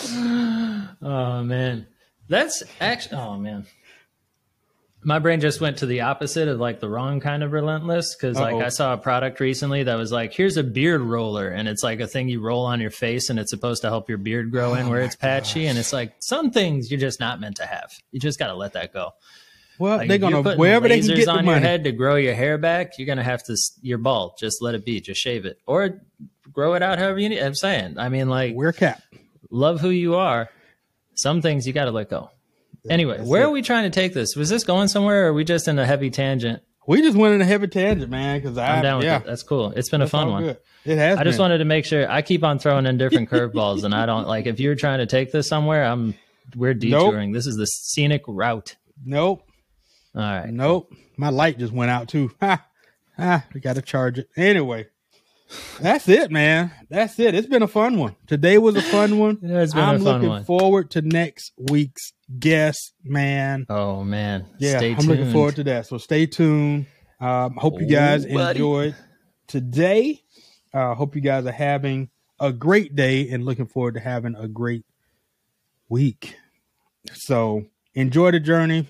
*gasps* Oh man, that's actually. Oh man, my brain just went to the opposite of like the wrong kind of relentless because like I saw a product recently that was like, here's a beard roller, and it's like a thing you roll on your face, and it's supposed to help your beard grow in Oh where it's patchy, and it's like some things you're just not meant to have. You just got to let that go. Well, Like, they're gonna wherever they can get the on your money. head to grow your hair back, you're gonna have to. You're bald. Just let it be. Just shave it or grow it out however you need. I'm saying. I mean, like Wear a cap. Love who you are. Some things you got to let go. Anyway, that's where it. are we trying to take this? Was this going somewhere, or are we just in a heavy tangent? We just went in a heavy tangent, man. Because I'm down with yeah, it. That's cool. It's been a fun one. good. It has. I just been. wanted to make sure. I keep on throwing in different *laughs* curveballs, and I don't like. If you're trying to take this somewhere, I'm. We're detouring. This is the scenic route. Nope. All right. Nope. My light just went out too. *laughs* Ha. Ah, we got to charge it. Anyway, that's it, man. That's it. It's been a fun one. Today was a fun one. *laughs* It has been a I'm fun looking one. forward to next week's guest, man. Oh man. Yeah, Stay I'm tuned. looking forward to that. So stay tuned. Um, hope you guys Oh, buddy. enjoyed today. Uh, hope you guys are having a great day and looking forward to having a great week. So enjoy the journey.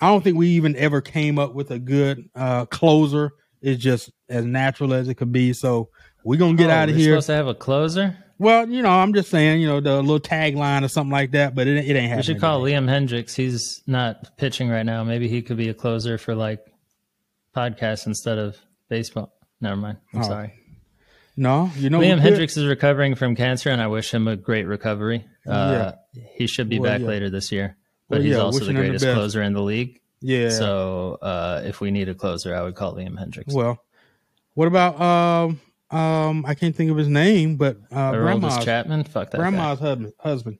I don't think we even ever came up with a good uh, closer. It's just as natural as it could be. So we're gonna get Oh, out of here. Supposed to have a closer. Well, you know, I'm just saying, you know, the little tagline or something like that, but it, it ain't happening. We should call today. Liam Hendriks. He's not pitching right now. Maybe he could be a closer for like podcasts instead of baseball. Never mind. I'm Oh, sorry. No, you know, Liam Hendriks is recovering from cancer, and I wish him a great recovery. Uh, He should be Well, back yeah. later this year, but Well, he's yeah, also the him the greatest closer in the league. Yeah. So uh, if we need a closer, I would call Liam Hendriks. Well, what about um um I can't think of his name, but uh grandma's Chapman. Fuck that. guy. grandma's husband husband.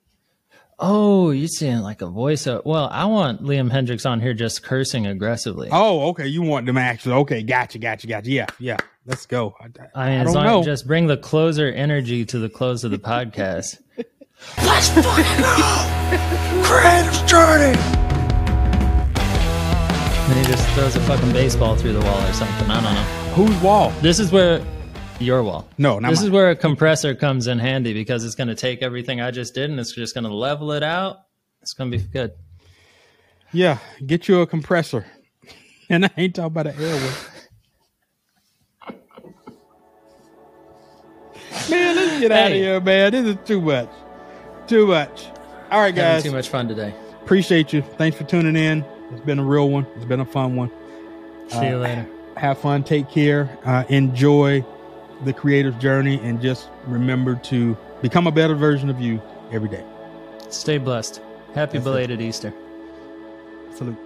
Oh, you're seeing like a voice. Of, well, I want Liam Hendriks on here just cursing aggressively. Oh, okay. You want them actually? Okay, gotcha, gotcha, gotcha. Yeah, yeah. Let's go. I, I mean, I as long know. just bring the closer energy to the close of the *laughs* podcast. Let's fucking go! Creative journey! Then he just throws a fucking baseball through the wall or something. I don't know. Whose wall? This is where your wall. No, not this mine. is where a compressor comes in handy because it's going to take everything I just did and it's just going to level it out. It's going to be good. Yeah, get you a compressor. *laughs* And I ain't talking about an airway. man, let's get out of Hey. here, man. This is too much. Too much. All right, guys. Having guys. too much fun today. Appreciate you. Thanks for tuning in. It's been a real one. It's been a fun one. See you Uh, later. Have fun. Take care. Uh, enjoy the creator's journey, and just remember to become a better version of you every day. Stay blessed. Happy That's it. belated Easter. Salute.